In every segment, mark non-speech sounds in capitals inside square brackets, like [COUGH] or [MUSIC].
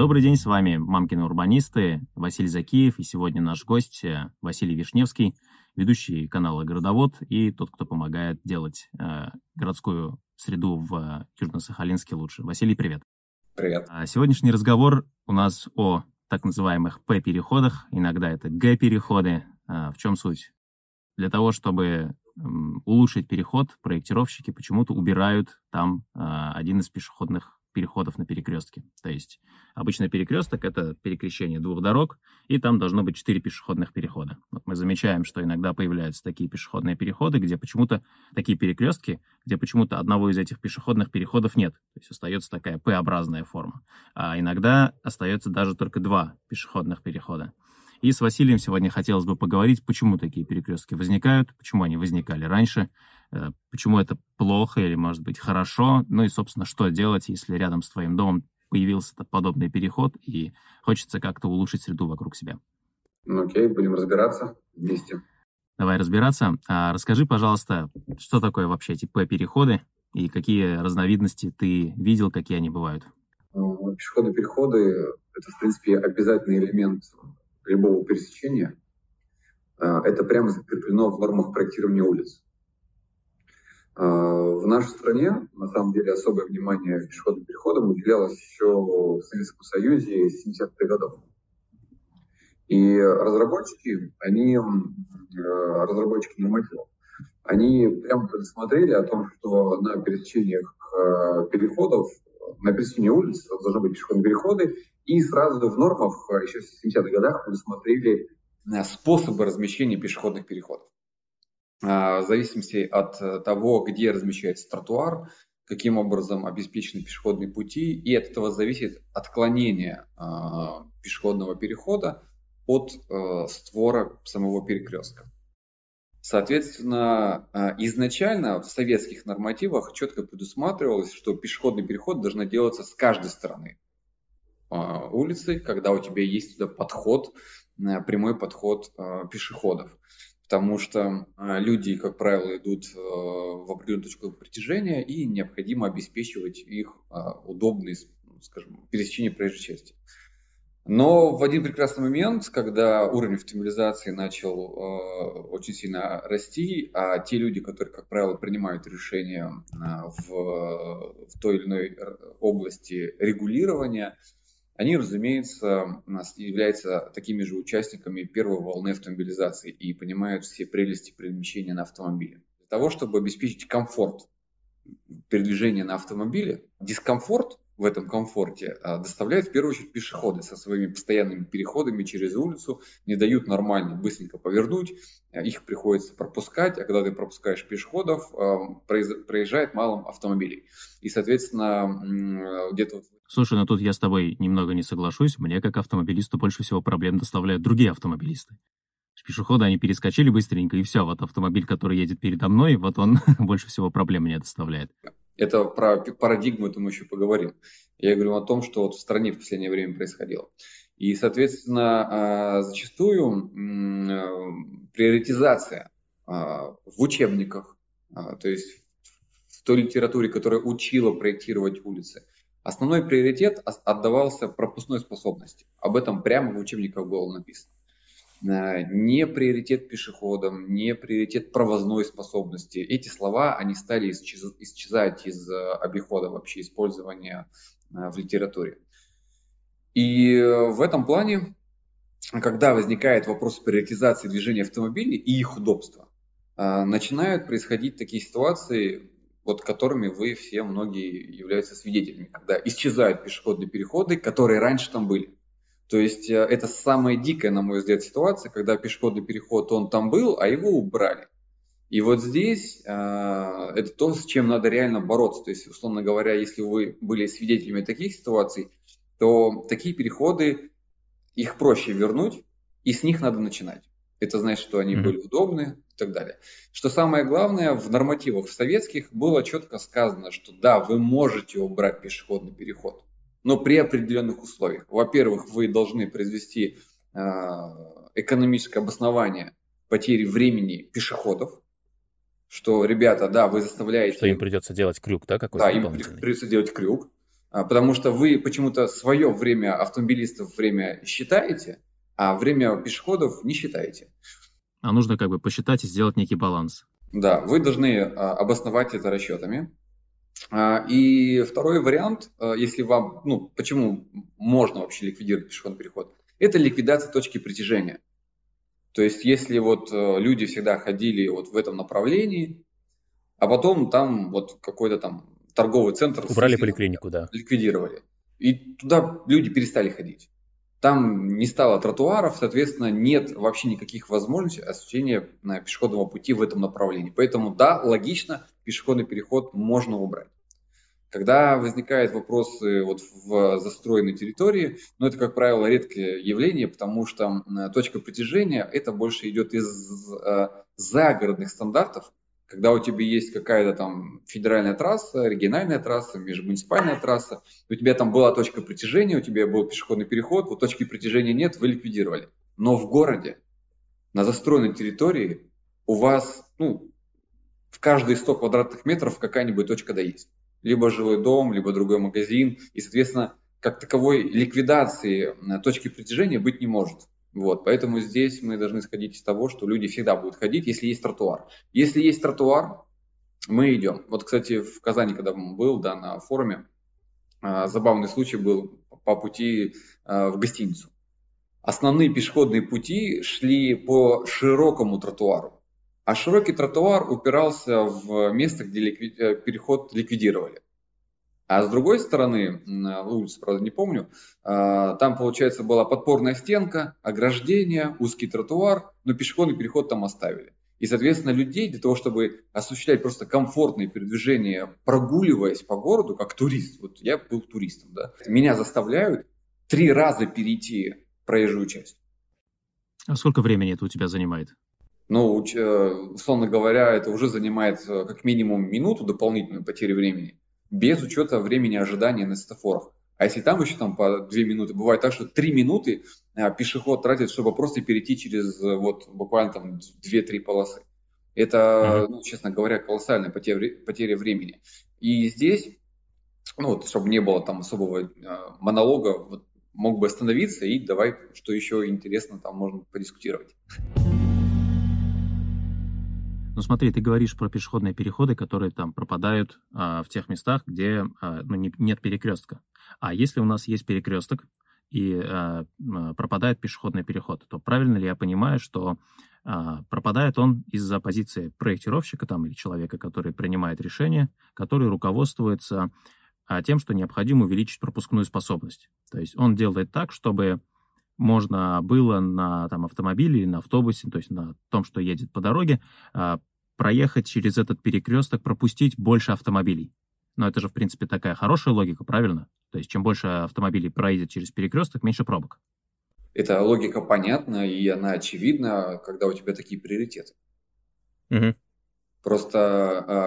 Добрый день, с вами Мамкины урбанисты, Василий Закиев, и сегодня наш гость э, Василий Вишневский, ведущий канала «Городовод» и тот, кто помогает делать э, городскую среду в Южно-Сахалинске лучше. Василий, привет. Привет. А сегодняшний разговор у нас о так называемых П-переходах, иногда это Г-переходы. А в чем суть? Для того, чтобы улучшить переход, проектировщики почему-то убирают там а, один из пешеходных переходов на перекрестке. То есть обычно перекресток — это перекрещение двух дорог, и там должно быть четыре пешеходных перехода. Вот мы замечаем, что иногда появляются такие пешеходные переходы, где почему-то такие перекрестки, где почему-то одного из этих пешеходных переходов нет. То есть остается такая П-образная форма. А иногда остается даже только два пешеходных перехода. И с Василием сегодня хотелось бы поговорить, почему такие перекрестки возникают, почему они возникали раньше, почему это плохо или, может быть, хорошо, ну и, собственно, что делать, если рядом с твоим домом появился подобный переход и хочется как-то улучшить среду вокруг себя. Ну окей, будем разбираться вместе. Давай разбираться. А расскажи, пожалуйста, что такое вообще эти П-переходы и какие разновидности ты видел, какие они бывают? Ну, пешеходы-переходы — это, в принципе, обязательный элемент любого пересечения, а, это прямо закреплено в нормах проектирования улиц. А, в нашей стране, на самом деле, особое внимание пешеходным переходам уделялось еще в Советском Союзе 70-х годов. И разработчики, они, а, разработчики нормативов, они прямо предусмотрели о том, что на пересечениях переходов, на пересечении улиц должны быть пешеходные переходы, и сразу в нормах а, еще в 70-х годах предусмотрели э, способы размещения пешеходных переходов. А, в зависимости от э, того, где размещается тротуар, каким образом обеспечены пешеходные пути, и от этого зависит отклонение а, пешеходного перехода от э, створа самого перекрестка. Соответственно, изначально в советских нормативах четко предусматривалось, что пешеходный переход должен делаться с каждой стороны а, улицы, когда у тебя есть туда подход, э, прямой подход а, пешеходов. Потому что а, люди, как правило, идут э, в определенную точку притяжения, и необходимо обеспечивать их удобный, скажем, пересечение проезжей части. Но в один прекрасный момент, когда уровень автомобилизации начал э, очень сильно расти, а те люди, которые, как правило, принимают решения э, в, в той или иной области регулирования, они, разумеется, являются такими же участниками первой волны автомобилизации и понимают все прелести перемещения на автомобиле. Для того, чтобы обеспечить комфорт передвижения на автомобиле, дискомфорт в этом комфорте а, доставляют в первую очередь пешеходы со своими постоянными переходами через улицу, не дают нормально быстренько повернуть, а, их приходится пропускать, а когда ты пропускаешь пешеходов, а, проезжает мало автомобилей. И, соответственно, где-то Слушай, ну тут я с тобой немного не соглашусь. Мне, как автомобилисту, больше всего проблем доставляют другие автомобилисты. Пешеходы, они перескочили быстренько, и все. Вот автомобиль, который едет передо мной, вот он [LAUGHS] больше всего проблем мне доставляет. Это про парадигму, это мы еще поговорим. Я говорю о том, что вот в стране в последнее время происходило. И, соответственно, а, зачастую приоритизация а, в учебниках, а, то есть в той литературе, которая учила проектировать улицы, Основной приоритет отдавался пропускной способности. Об этом прямо в учебниках было написано. Э, не приоритет пешеходам, не приоритет провозной способности. Эти слова, они стали исчезать из э, обихода вообще использования э, в литературе. И в этом плане, когда возникает вопрос приоритизации движения автомобилей и их удобства, начинают происходить такие ситуации, вот которыми вы все многие являются свидетелями, когда исчезают пешеходные переходы, которые раньше там были. То есть э, это самая дикая, на мой взгляд, ситуация, когда пешеходный переход, он там был, а его убрали. И вот здесь э, это то, с чем надо реально бороться. То есть, условно говоря, если вы были свидетелями таких ситуаций, то такие переходы, их проще вернуть, и с них надо начинать. Это значит, что они mm-hmm. были удобны, так далее. Что самое главное, в нормативах советских было четко сказано, что да, вы можете убрать пешеходный переход, но при определенных условиях. Во-первых, вы должны произвести э, экономическое обоснование потери времени пешеходов, что, ребята, да, вы заставляете... Что им придется делать крюк, да, какой-то Да, им придется делать крюк. А, потому что вы почему-то свое время автомобилистов время считаете, а время пешеходов не считаете. А нужно как бы посчитать и сделать некий баланс. Да, вы должны а, обосновать это расчетами. А, и второй вариант, если вам, ну, почему можно вообще ликвидировать пешеходный переход, это ликвидация точки притяжения. То есть, если вот люди всегда ходили вот в этом направлении, а потом там вот какой-то там торговый центр. Убрали поликлинику, да. Ликвидировали. И туда люди перестали ходить. Там не стало тротуаров, соответственно, нет вообще никаких возможностей осуществления пешеходного пути в этом направлении. Поэтому, да, логично, пешеходный переход можно убрать. Когда возникают вопросы вот в застроенной территории, ну это, как правило, редкое явление, потому что точка притяжения это больше идет из э, загородных стандартов, когда у тебя есть какая-то там федеральная трасса, региональная трасса, межмуниципальная трасса, у тебя там была точка притяжения, у тебя был пешеходный переход, вот точки притяжения нет, вы ликвидировали. Но в городе, на застроенной территории, у вас, ну, в каждые 100 квадратных метров какая-нибудь точка да есть. Либо жилой дом, либо другой магазин. И, соответственно, как таковой ликвидации точки притяжения быть не может. Вот, поэтому здесь мы должны исходить из того, что люди всегда будут ходить, если есть тротуар. Если есть тротуар, мы идем. Вот, кстати, в Казани, когда был, да, на форуме, а, забавный случай был по пути а, в гостиницу. Основные пешеходные пути шли по широкому тротуару, а широкий тротуар упирался в место, где ликви... Э, переход ликвидировали. А с другой стороны, улицу, правда, не помню, а, там, получается, была подпорная стенка, ограждение, узкий тротуар, но пешеходный переход там оставили. И, соответственно, людей для того, чтобы осуществлять просто комфортные передвижения, прогуливаясь по городу, как турист, вот я был туристом, да, меня заставляют три раза перейти проезжую часть. А сколько времени это у тебя занимает? Ну, э, условно говоря, это уже занимает э, как минимум минуту дополнительной потери времени без учета времени ожидания на светофорах. А если там еще там по 2 минуты, бывает так, что 3 минуты а, пешеход тратит, чтобы просто перейти через вот буквально там 2-3 полосы. Это, ну, честно говоря, колоссальная потеря, потеря времени. И здесь, ну вот, чтобы не было там особого э, монолога, вот, мог бы остановиться и давай, что еще интересно, там можно подискутировать. Ну смотри, ты говоришь про пешеходные переходы, которые там пропадают а, в тех местах, где а, ну, не, нет перекрестка. А если у нас есть перекресток и а, пропадает пешеходный переход, то правильно ли я понимаю, что а, пропадает он из-за позиции проектировщика там или человека, который принимает решение, который руководствуется а, тем, что необходимо увеличить пропускную способность. То есть он делает так, чтобы можно было на там, автомобиле или на автобусе, то есть на том, что едет по дороге, а, проехать через этот перекресток, пропустить больше автомобилей. Но это же, в принципе, такая хорошая логика, правильно? То есть чем больше автомобилей проедет через перекресток, меньше пробок. Эта логика понятна, и она очевидна, когда у тебя такие приоритеты. Угу. Просто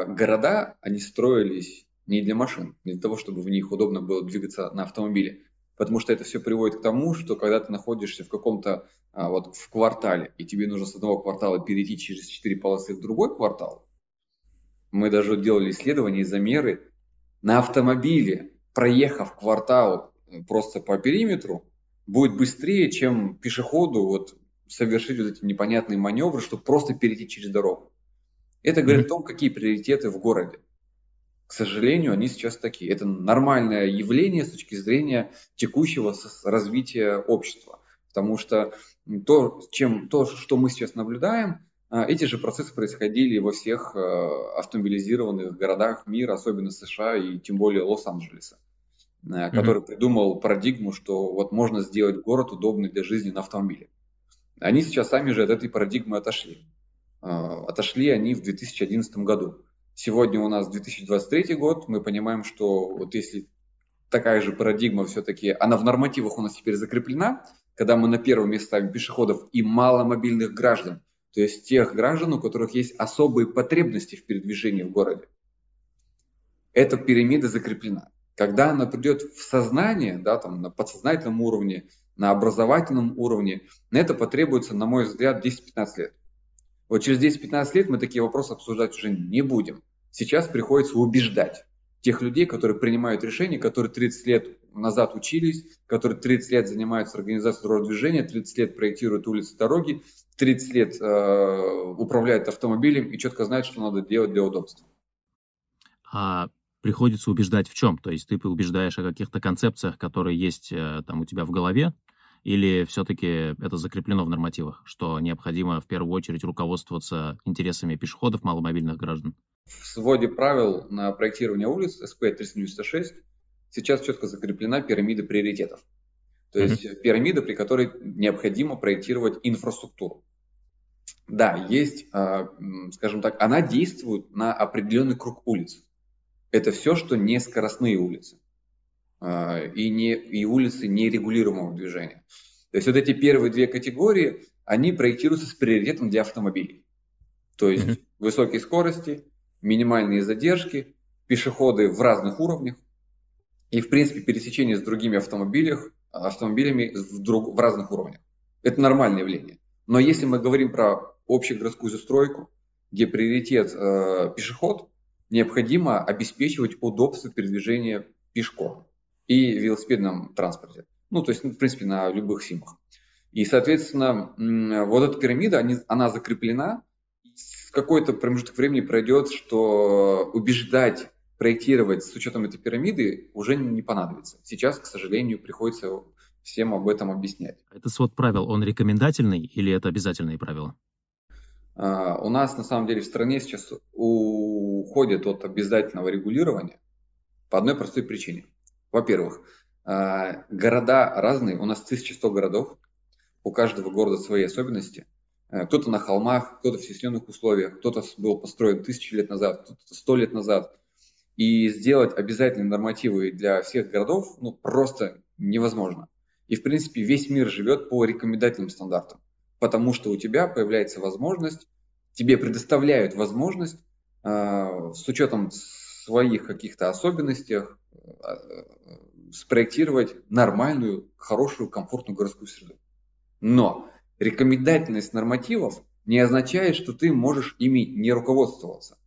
э, города, они строились не для машин, не для того, чтобы в них удобно было двигаться на автомобиле, потому что это все приводит к тому, что когда ты находишься в каком-то а, вот в квартале, и тебе нужно с одного квартала перейти через четыре полосы в другой квартал, мы даже делали исследования и замеры, на автомобиле, проехав квартал э, просто по периметру, будет быстрее, чем пешеходу вот совершить вот эти непонятные маневры, чтобы просто перейти через дорогу. Это говорит mm-hmm. о том, какие приоритеты в городе к сожалению, они сейчас такие. Это нормальное явление с точки зрения текущего развития общества. Потому что то, чем, то что мы сейчас наблюдаем, а, эти же процессы происходили во всех а, автомобилизированных городах мира, особенно США и тем более Лос-Анджелеса, mm-hmm. который придумал парадигму, что вот можно сделать город удобный для жизни на автомобиле. Они сейчас сами же от этой парадигмы отошли. Отошли они в 2011 году. Сегодня у нас 2023 год, мы понимаем, что вот если такая же парадигма все-таки, она в нормативах у нас теперь закреплена, когда мы на первом месте ставим пешеходов и маломобильных граждан, то есть тех граждан, у которых есть особые потребности в передвижении в городе. Эта пирамида закреплена. Когда она придет в сознание, да, там, на подсознательном уровне, на образовательном уровне, на это потребуется, на мой взгляд, 10-15 лет. Вот через 10-15 лет мы такие вопросы обсуждать уже не будем. Сейчас приходится убеждать. тех людей, которые принимают решения, которые 30 лет назад учились, которые 30 лет занимаются организацией дорожного движения, 30 лет проектируют улицы, дороги, 30 лет э, управляют автомобилем и четко знают, что надо делать для удобства. А приходится убеждать в чем? То есть ты убеждаешь о каких-то концепциях, которые есть э, там у тебя в голове, или все-таки это закреплено в нормативах, что необходимо в первую очередь руководствоваться интересами пешеходов, маломобильных граждан? В своде правил на проектирование улиц СП-396 сейчас четко закреплена пирамида приоритетов. То есть mm-hmm. пирамида, при которой необходимо проектировать инфраструктуру. Да, есть, а, скажем так, она действует на определенный круг улиц. Это все, что не скоростные улицы и, не, и улицы нерегулируемого движения. То есть вот эти первые две категории, они проектируются с приоритетом для автомобилей. То есть mm-hmm. высокие скорости, минимальные задержки, пешеходы в разных уровнях и, в принципе, пересечение с другими автомобилями, автомобилями в, друг, в разных уровнях. Это нормальное явление. Но если мы говорим про общегородскую застройку, где приоритет э, пешеход, необходимо обеспечивать удобство передвижения пешком и в велосипедном транспорте. Ну, то есть, в принципе, на любых симах. И, соответственно, вот эта пирамида, она закреплена, какой-то промежуток времени пройдет, что убеждать проектировать с учетом этой пирамиды уже не понадобится. Сейчас, к сожалению, приходится всем об этом объяснять. Это свод правил, он рекомендательный или это обязательные правила? Uh, у нас на самом деле в стране сейчас уходит от обязательного регулирования по одной простой причине. Во-первых, uh, города разные, у нас 1100 городов, у каждого города свои особенности. Э, кто-то на холмах, кто-то в стесненных условиях, кто-то был построен тысячи лет назад, кто-то сто лет назад. И сделать обязательные нормативы для всех городов ну, просто невозможно. И, в принципе, весь мир живет по рекомендательным стандартам, потому что у тебя появляется возможность, тебе предоставляют возможность э, с учетом своих каких-то особенностей э, спроектировать нормальную, хорошую, комфортную городскую среду. Но Рекомендательность нормативов не означает, что ты можешь ими не руководствоваться.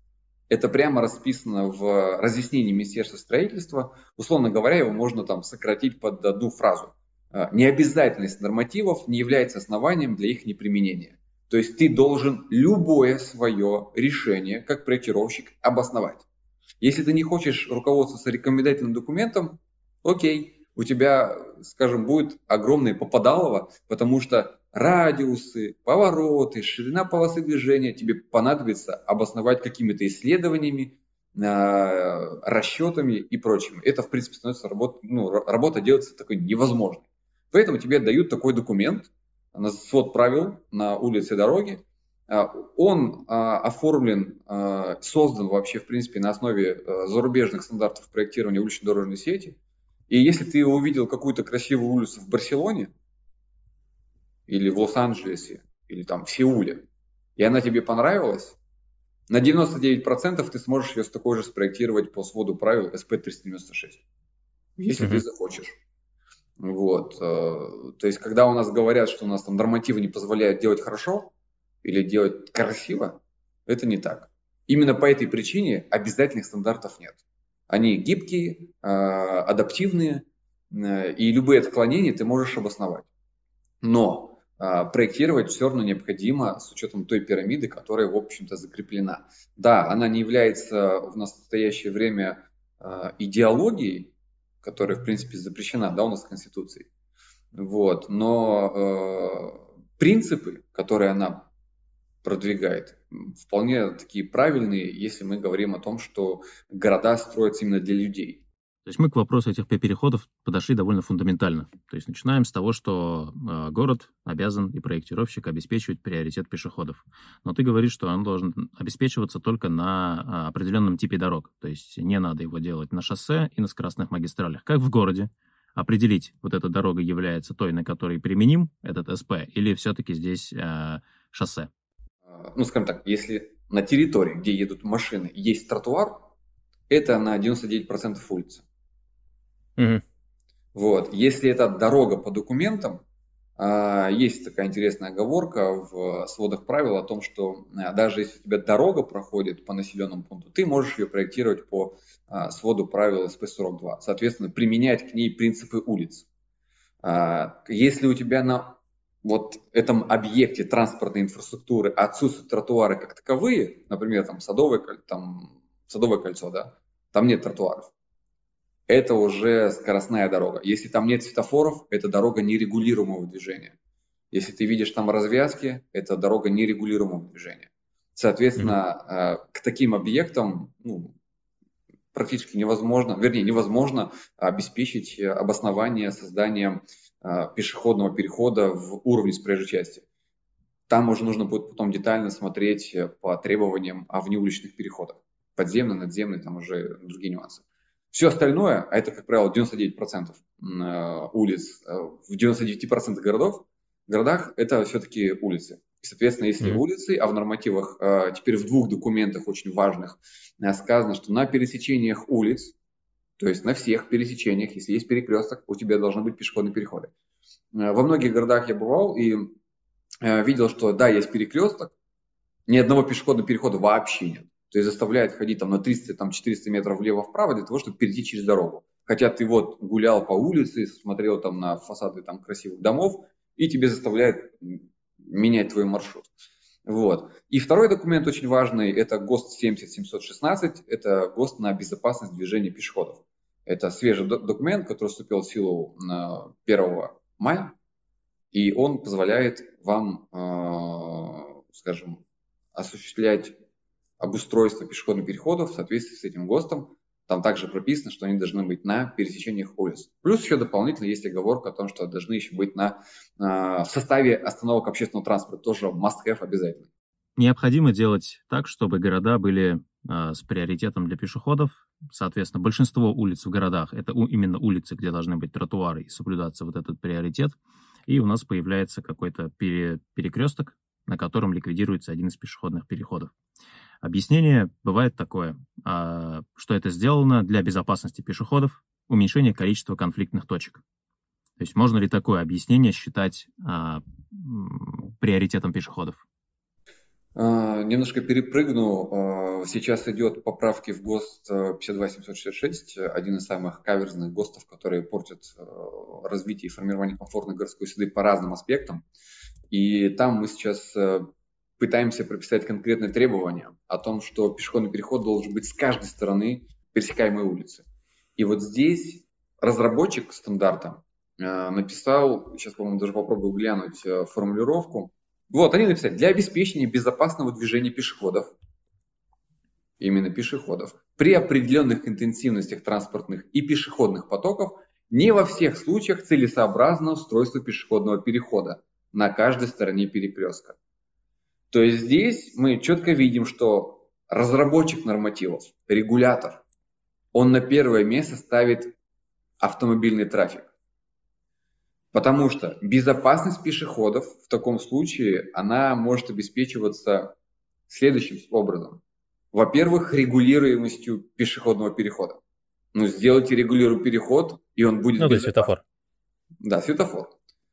Это прямо расписано в разъяснении Министерства строительства. Условно говоря, его можно там сократить под одну фразу. А, необязательность нормативов не является основанием для их неприменения. То есть ты должен любое свое решение, как проектировщик, обосновать. Если ты не хочешь руководствоваться рекомендательным документом, окей, у тебя, скажем, будет огромное попадалово, потому что радиусы, повороты, ширина полосы движения тебе понадобится обосновать какими-то исследованиями, а, расчетами и прочим. Это, в принципе, становится работа, ну, работа делается такой невозможной. Поэтому тебе дают такой документ, на свод правил на улице и дороге. А, он а, оформлен, создан вообще, в принципе, на основе зарубежных стандартов проектирования уличной дорожной сети. И если ты увидел какую-то красивую улицу в Барселоне, или в Лос-Анджелесе, или там в Сеуле, и она тебе понравилась, на 99% ты сможешь ее с такой же спроектировать по своду правил SP396, если mm-hmm. ты захочешь. Вот. Э, то есть, когда у нас говорят, что у нас там нормативы не позволяют делать хорошо или делать красиво, это не так. Именно по этой причине обязательных стандартов нет. Они гибкие, э, адаптивные, э, и любые отклонения ты можешь обосновать. Но а, проектировать все равно необходимо с учетом той пирамиды, которая, в общем-то, закреплена. Да, она не является в настоящее время а, идеологией, которая, в принципе, запрещена да, у нас Конституцией. Вот, но э, принципы, которые она продвигает, вполне такие правильные, если мы говорим о том, что города строятся именно для людей. То есть мы к вопросу этих переходов подошли довольно фундаментально. То есть начинаем с того, что э, город обязан и проектировщик обеспечивать приоритет пешеходов. Но ты говоришь, что он должен обеспечиваться только на э, определенном типе дорог. То есть не надо его делать на шоссе и на скоростных магистралях, как в городе. Определить, вот эта дорога является той, на которой применим этот СП, или все-таки здесь э, шоссе? Ну, скажем так, если на территории, где едут машины, есть тротуар, это на 99% улица. Угу. Вот. Если это дорога по документам, а, есть такая интересная оговорка в сводах правил о том, что а, даже если у тебя дорога проходит по населенному пункту, ты можешь ее проектировать по своду правил SP42. Соответственно, применять к ней принципы улиц. Если у тебя на вот этом объекте транспортной инфраструктуры отсутствуют тротуары как таковые, например, там садовое, там, садовое кольцо, да, там нет тротуаров, это уже скоростная дорога. Если там нет светофоров, это дорога нерегулируемого движения. Если ты видишь там развязки, это дорога нерегулируемого движения. Соответственно, mm-hmm. к таким объектам ну, практически невозможно, вернее, невозможно обеспечить обоснование создания э, пешеходного перехода в уровне с проезжей части. Там уже нужно будет потом детально смотреть по требованиям о внеуличных переходах. Подземный, надземный, там уже другие нюансы. Все остальное, а это, как правило, 99% э, улиц э, в 99% городов, городах это все-таки улицы. И, соответственно, если mm-hmm. улицы, а в нормативах э, теперь в двух документах очень важных сказано, что на пересечениях улиц, то есть на всех пересечениях, если есть перекресток, у тебя должны быть пешеходные переходы. Во многих городах я бывал и видел, что да, есть перекресток, ни одного пешеходного перехода вообще нет то есть заставляет ходить там на 300-400 там, метров влево-вправо для того, чтобы перейти через дорогу. Хотя ты вот гулял по улице, смотрел там на фасады там красивых домов, и тебе заставляет менять твой маршрут. Вот. И второй документ очень важный, это ГОСТ 70716, это ГОСТ на безопасность движения пешеходов. Это свежий документ, который вступил в силу 1 мая, и он позволяет вам, э, скажем, осуществлять обустройства пешеходных переходов в соответствии с этим ГОСТом. Там также прописано, что они должны быть на пересечениях улиц. Плюс еще дополнительно есть оговорка о том, что должны еще быть на, а, в составе остановок общественного транспорта. Тоже must-have обязательно. Необходимо делать так, чтобы города были э, с приоритетом для пешеходов. Соответственно, большинство улиц в городах — это именно улицы, где должны быть тротуары и соблюдаться вот этот приоритет. И у нас появляется какой-то пере, перекресток, на котором ликвидируется один из пешеходных переходов. Объяснение бывает такое, а, что это сделано для безопасности пешеходов, уменьшения количества конфликтных точек. То есть можно ли такое объяснение считать а, приоритетом пешеходов? А, немножко перепрыгну. Сейчас идет поправки в ГОСТ 52766, один из самых каверзных ГОСТов, которые портят развитие и формирование комфортной городской среды по разным аспектам. И там мы сейчас пытаемся прописать конкретные требования о том, что пешеходный переход должен быть с каждой стороны пересекаемой улицы. И вот здесь разработчик стандарта э, написал, сейчас, по-моему, даже попробую глянуть э, формулировку. Вот, они написали, для обеспечения безопасного движения пешеходов, именно пешеходов, при определенных интенсивностях транспортных и пешеходных потоков не во всех случаях целесообразно устройство пешеходного перехода на каждой стороне перекрестка. То есть здесь мы четко видим, что разработчик нормативов, регулятор, он на первое место ставит автомобильный трафик. Потому что безопасность пешеходов в таком случае, она может обеспечиваться следующим образом. Во-первых, регулируемостью пешеходного перехода. Ну, сделайте регулируемый переход, и он будет... Ну, да, светофор. Да, светофор.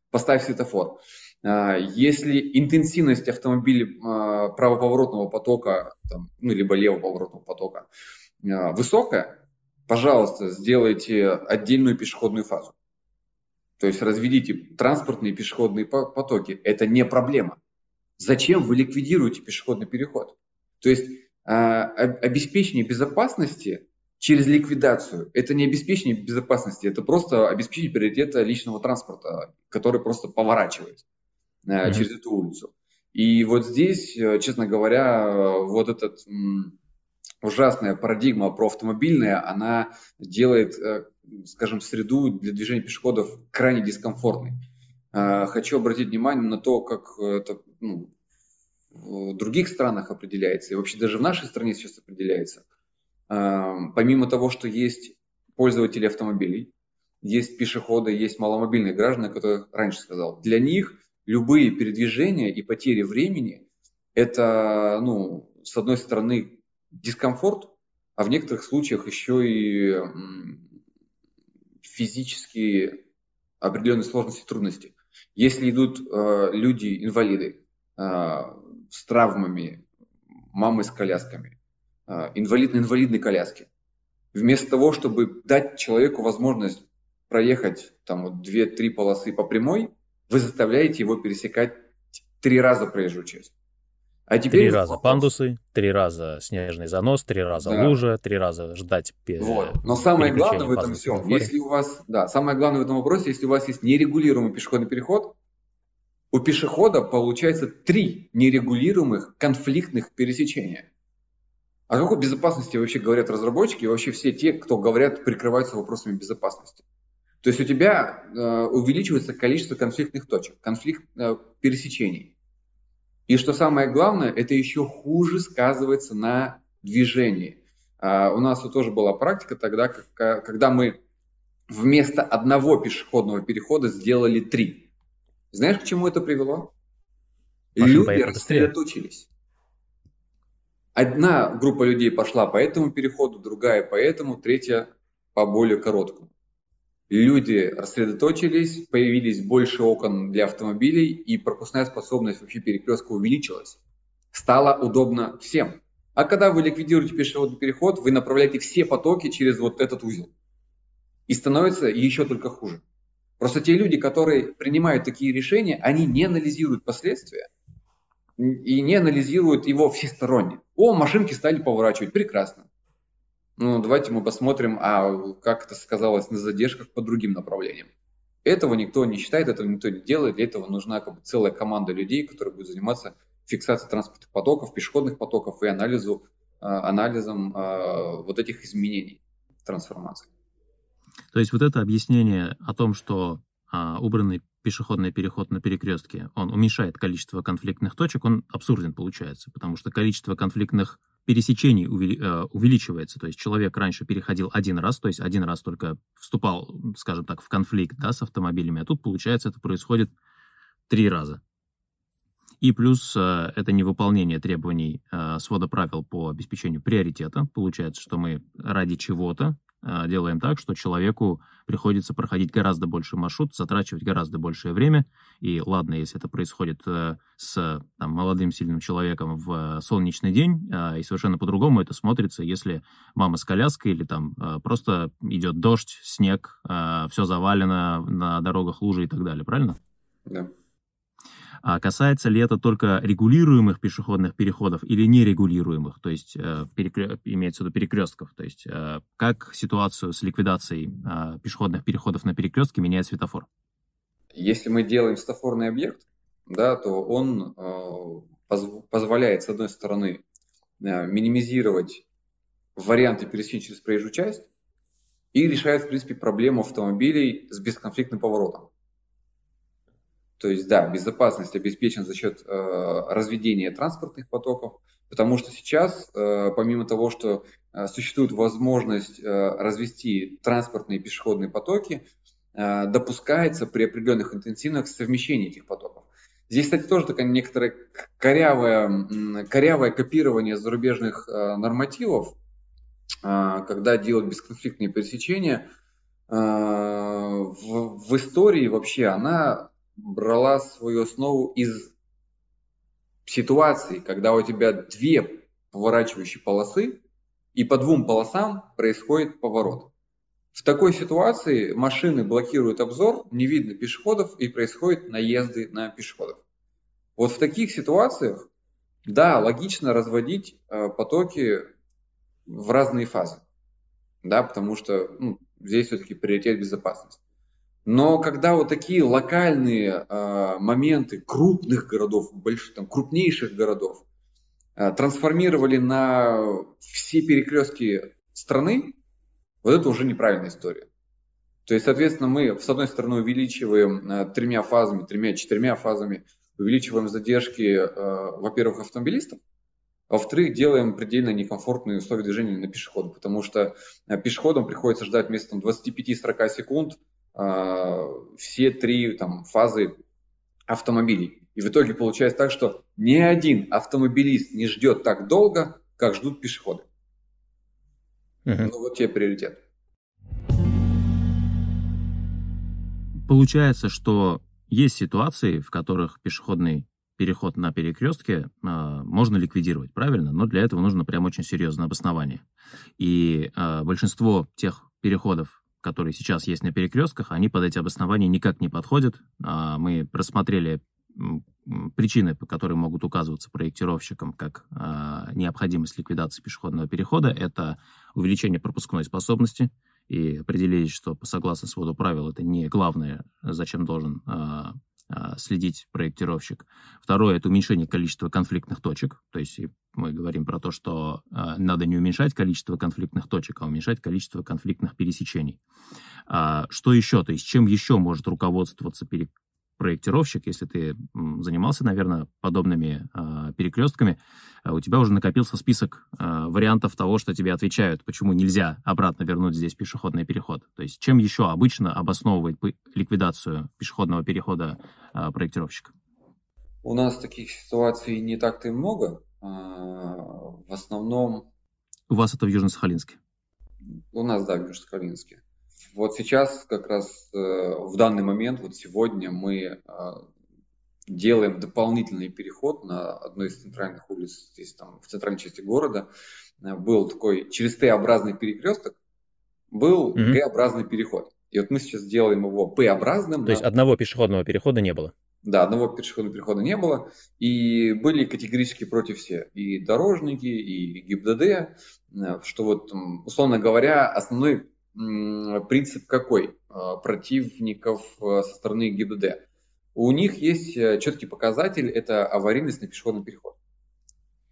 Поставь светофор. А, если интенсивность автомобилей а, правоповоротного потока, там, ну, либо левоповоротного потока а, высокая, пожалуйста, сделайте отдельную пешеходную фазу. То есть разведите транспортные пешеходные потоки. Это не проблема. Зачем вы ликвидируете пешеходный переход? То есть обеспечение безопасности через ликвидацию. Это не обеспечение безопасности, это просто обеспечение приоритета личного транспорта, который просто поворачивает mm-hmm. через эту улицу. И вот здесь, э, честно говоря, вот эта ужасная парадигма про автомобильное, она делает, э, скажем, среду для движения пешеходов крайне дискомфортной. Хочу обратить внимание на то, как это ну, в других странах определяется, и вообще даже в нашей стране сейчас определяется. Помимо того, что есть пользователи автомобилей, есть пешеходы, есть маломобильные граждане, которые раньше сказал, для них любые передвижения и потери времени – это, ну, с одной стороны, дискомфорт, а в некоторых случаях еще и физические определенные сложности трудности. Если идут э, люди-инвалиды э, с травмами, мамы с колясками, э, инвалид на инвалидной коляске, вместо того, чтобы дать человеку возможность проехать там вот две-три полосы по прямой, вы заставляете его пересекать три раза проезжую часть. А теперь три раза вопрос. пандусы, три раза снежный занос, три раза да. лужа, три раза ждать. Вот. Но самое главное в этом всем, если у вас, да, самое главное в этом вопросе, если у вас есть нерегулируемый пешеходный переход, у пешехода получается три нерегулируемых конфликтных пересечения. О какой безопасности вообще говорят разработчики и вообще все те, кто говорят, прикрываются вопросами безопасности? То есть у тебя э, увеличивается количество конфликтных точек, конфликт э, пересечений. И что самое главное, это еще хуже сказывается на движении. А, у нас вот тоже была практика тогда, когда мы вместо одного пешеходного перехода сделали три. Знаешь, к чему это привело? Машин Люди рассредоточились. Одна группа людей пошла по этому переходу, другая по этому, третья по более короткому люди рассредоточились, появились больше окон для автомобилей, и пропускная способность вообще перекрестка увеличилась. Стало удобно всем. А когда вы ликвидируете пешеходный переход, вы направляете все потоки через вот этот узел. И становится еще только хуже. Просто те люди, которые принимают такие решения, они не анализируют последствия и не анализируют его всесторонне. О, машинки стали поворачивать, прекрасно. Ну, давайте мы посмотрим, а как это сказалось на задержках по другим направлениям. Этого никто не считает, этого никто не делает. Для этого нужна как бы целая команда людей, которая будет заниматься фиксацией транспортных потоков, пешеходных потоков и анализу, а, анализом а, вот этих изменений трансформации. То есть вот это объяснение о том, что а, убранный пешеходный переход на перекрестке, он уменьшает количество конфликтных точек, он абсурден получается, потому что количество конфликтных пересечений э, увеличивается. То есть человек раньше переходил один раз, то есть один раз только вступал, скажем так, в конфликт да, с автомобилями, а тут, получается, это происходит три раза. И плюс э, это невыполнение требований э, свода правил по обеспечению приоритета. Получается, что мы ради чего-то делаем так, что человеку приходится проходить гораздо больше маршрут, затрачивать гораздо большее время. И ладно, если это происходит э, с там, молодым сильным человеком в солнечный день, э, и совершенно по-другому это смотрится, если мама с коляской или там просто идет дождь, снег, все завалено на дорогах лужи и так далее, правильно? Да. А касается ли это только регулируемых пешеходных переходов или нерегулируемых, то есть э, перекр... имеется в виду перекрестков, то есть э, как ситуацию с ликвидацией э, пешеходных переходов на перекрестке меняет светофор? Если мы делаем светофорный объект, да, то он э, поз- позволяет, с одной стороны, э, минимизировать варианты пересечения через проезжую часть и решает, в принципе, проблему автомобилей с бесконфликтным поворотом. То есть, да, безопасность обеспечена за счет э, разведения транспортных потоков, потому что сейчас, э, помимо того, что э, существует возможность э, развести транспортные и пешеходные потоки, э, допускается при определенных интенсивных совмещение этих потоков. Здесь, кстати, тоже такое некоторое корявое, корявое копирование зарубежных э, нормативов, э, когда делают бесконфликтные пересечения. Э, в, в истории вообще она брала свою основу из ситуации, когда у тебя две поворачивающие полосы, и по двум полосам происходит поворот. В такой ситуации машины блокируют обзор, не видно пешеходов и происходят наезды на пешеходов. Вот в таких ситуациях, да, логично разводить э, потоки в разные фазы, да, потому что ну, здесь все-таки приоритет безопасности. Но когда вот такие локальные э, моменты крупных городов, больших, там, крупнейших городов э, трансформировали на все перекрестки страны, вот это уже неправильная история. То есть, соответственно, мы, с одной стороны, увеличиваем э, тремя фазами, тремя-четырьмя фазами, увеличиваем задержки, э, во-первых, автомобилистов, во-вторых, делаем предельно некомфортные условия движения на пешеходах, потому что э, пешеходам приходится ждать вместо 25-40 секунд все три там, фазы автомобилей. И в итоге получается так, что ни один автомобилист не ждет так долго, как ждут пешеходы. Угу. Ну вот тебе приоритет. Получается, что есть ситуации, в которых пешеходный переход на перекрестке э, можно ликвидировать, правильно? Но для этого нужно прям очень серьезное обоснование. И э, большинство тех переходов, которые сейчас есть на перекрестках, они под эти обоснования никак не подходят. Э, мы просмотрели причины, по которым могут указываться проектировщикам как э, необходимость ликвидации пешеходного перехода, это увеличение пропускной способности, и определились, что согласно своду правил это не главное, зачем должен э, следить проектировщик. Второе — это уменьшение количества конфликтных точек, то есть мы говорим про то, что э, надо не уменьшать количество конфликтных точек, а уменьшать количество конфликтных пересечений. А, что еще? То есть чем еще может руководствоваться проектировщик, если ты занимался, наверное, подобными э, перекрестками, э, у тебя уже накопился список э, вариантов того, что тебе отвечают, почему нельзя обратно вернуть здесь пешеходный переход. То есть чем еще обычно обосновывает ликвидацию пешеходного перехода э, проектировщик? У нас таких ситуаций не так-то и много. В основном... У вас это в Южно-Сахалинске? У нас, да, в Южно-Сахалинске. Вот сейчас как раз э, в данный момент, вот сегодня мы э, делаем дополнительный переход на одной из центральных улиц здесь там в центральной части города. Э, был такой через Т-образный перекресток, был угу. Г-образный переход. И вот мы сейчас делаем его П-образным. То на... есть одного пешеходного перехода не было? Да, одного пешеходного перехода не было. И были категорически против все. И дорожники, и ГИБДД, что вот, условно говоря, основной принцип какой а, противников а, со стороны ГИБДД? У них есть э, четкий показатель, это аварийность на пешеходном переходе.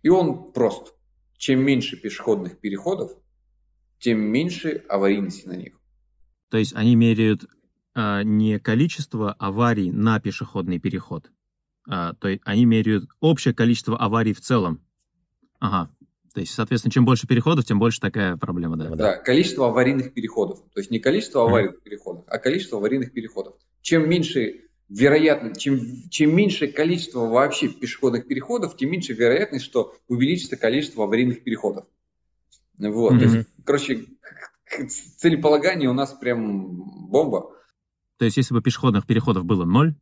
И он прост. Чем меньше пешеходных переходов, тем меньше аварийности на них. То есть они меряют а, не количество аварий на пешеходный переход, а, то есть они меряют общее количество аварий в целом. Ага, то есть, соответственно, чем больше переходов, тем больше такая проблема, да? Да, количество аварийных переходов. То есть не количество аварийных mm-hmm. переходов, а количество аварийных переходов. Чем меньше вероятно, чем, чем меньше количество вообще пешеходных переходов, тем меньше вероятность, что увеличится количество аварийных переходов. Вот. Mm-hmm. То есть, короче, целеполагание у нас прям бомба. То есть, если бы пешеходных переходов было ноль,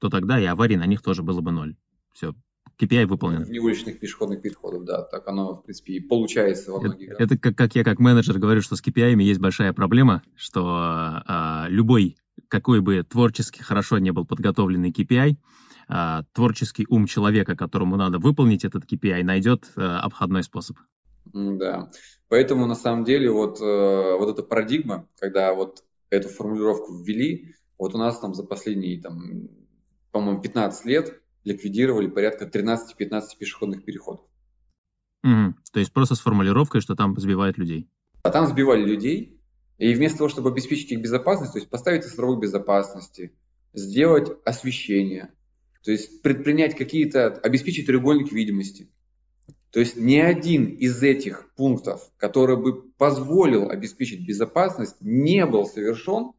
то тогда и аварий на них тоже было бы ноль. Все, KPI выполнен. Неуличных пешеходных переходов, да. Так оно, в принципе, и получается во многих Это, это как, как я как менеджер говорю, что с KPI есть большая проблема, что а, любой, какой бы творчески хорошо не был подготовленный KPI, а, творческий ум человека, которому надо выполнить этот KPI, найдет а, обходной способ. Да. Поэтому, на самом деле, вот, э, вот эта парадигма, когда вот эту формулировку ввели, вот у нас там за последние, там, по-моему, 15 лет ликвидировали порядка 13-15 пешеходных переходов. Угу. То есть просто с формулировкой, что там сбивают людей. А там сбивали людей, и вместо того, чтобы обеспечить их безопасность, то есть поставить островок безопасности, сделать освещение, то есть предпринять какие-то, обеспечить треугольник видимости. То есть ни один из этих пунктов, который бы позволил обеспечить безопасность, не был совершен,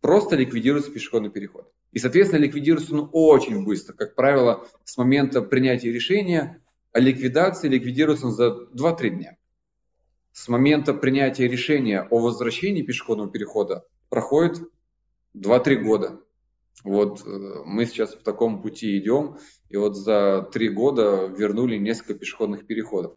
просто ликвидируется пешеходный переход. И, соответственно, ликвидируется он очень быстро. Как правило, с момента принятия решения о ликвидации ликвидируется он за 2-3 дня. С момента принятия решения о возвращении пешеходного перехода проходит 2-3 года. Вот э, мы сейчас в таком пути идем, и вот за три года вернули несколько пешеходных переходов.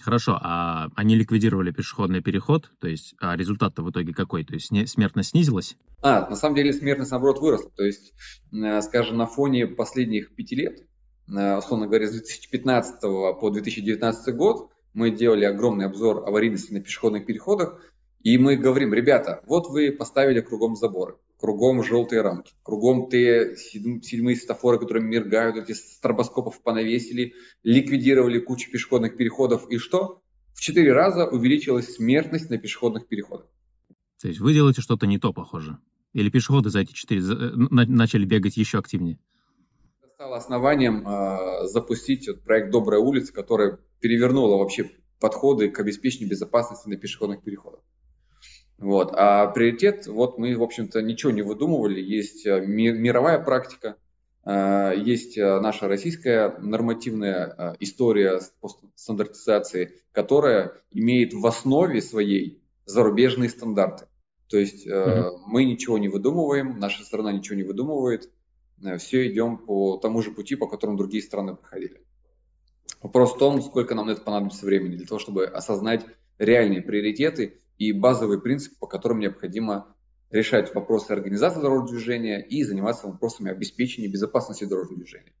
Хорошо, а они ликвидировали пешеходный переход, то есть а результат-то в итоге какой? То есть смертность снизилась? А, на самом деле смертность, наоборот, выросла. То есть, э, скажем, на фоне последних пяти лет, э, условно говоря, с 2015 по 2019 год, мы делали огромный обзор аварийности на пешеходных переходах, и мы говорим, ребята, вот вы поставили кругом заборы, кругом желтые рамки, кругом те седьмые светофоры, которые мигают, эти стробоскопов понавесили, ликвидировали кучу пешеходных переходов. И что? В четыре раза увеличилась смертность на пешеходных переходах. То есть вы делаете что-то не то, похоже? Или пешеходы за эти четыре э, начали бегать еще активнее? Это стало основанием э, запустить вот проект «Добрая улица», которая перевернула вообще подходы к обеспечению безопасности на пешеходных переходах. Вот. А приоритет, вот мы, в общем-то, ничего не выдумывали. Есть э, мировая практика, э, есть наша российская нормативная история стандартизации, которая имеет в основе своей зарубежные стандарты. То есть э, мы ничего не выдумываем, наша страна ничего не выдумывает, э, все идем по тому же пути, по которому другие страны проходили. Вопрос в том, сколько нам на это понадобится времени для того, чтобы осознать реальные приоритеты и базовые принципы, по которым необходимо решать вопросы организации дорожного движения и заниматься вопросами обеспечения безопасности дорожного движения.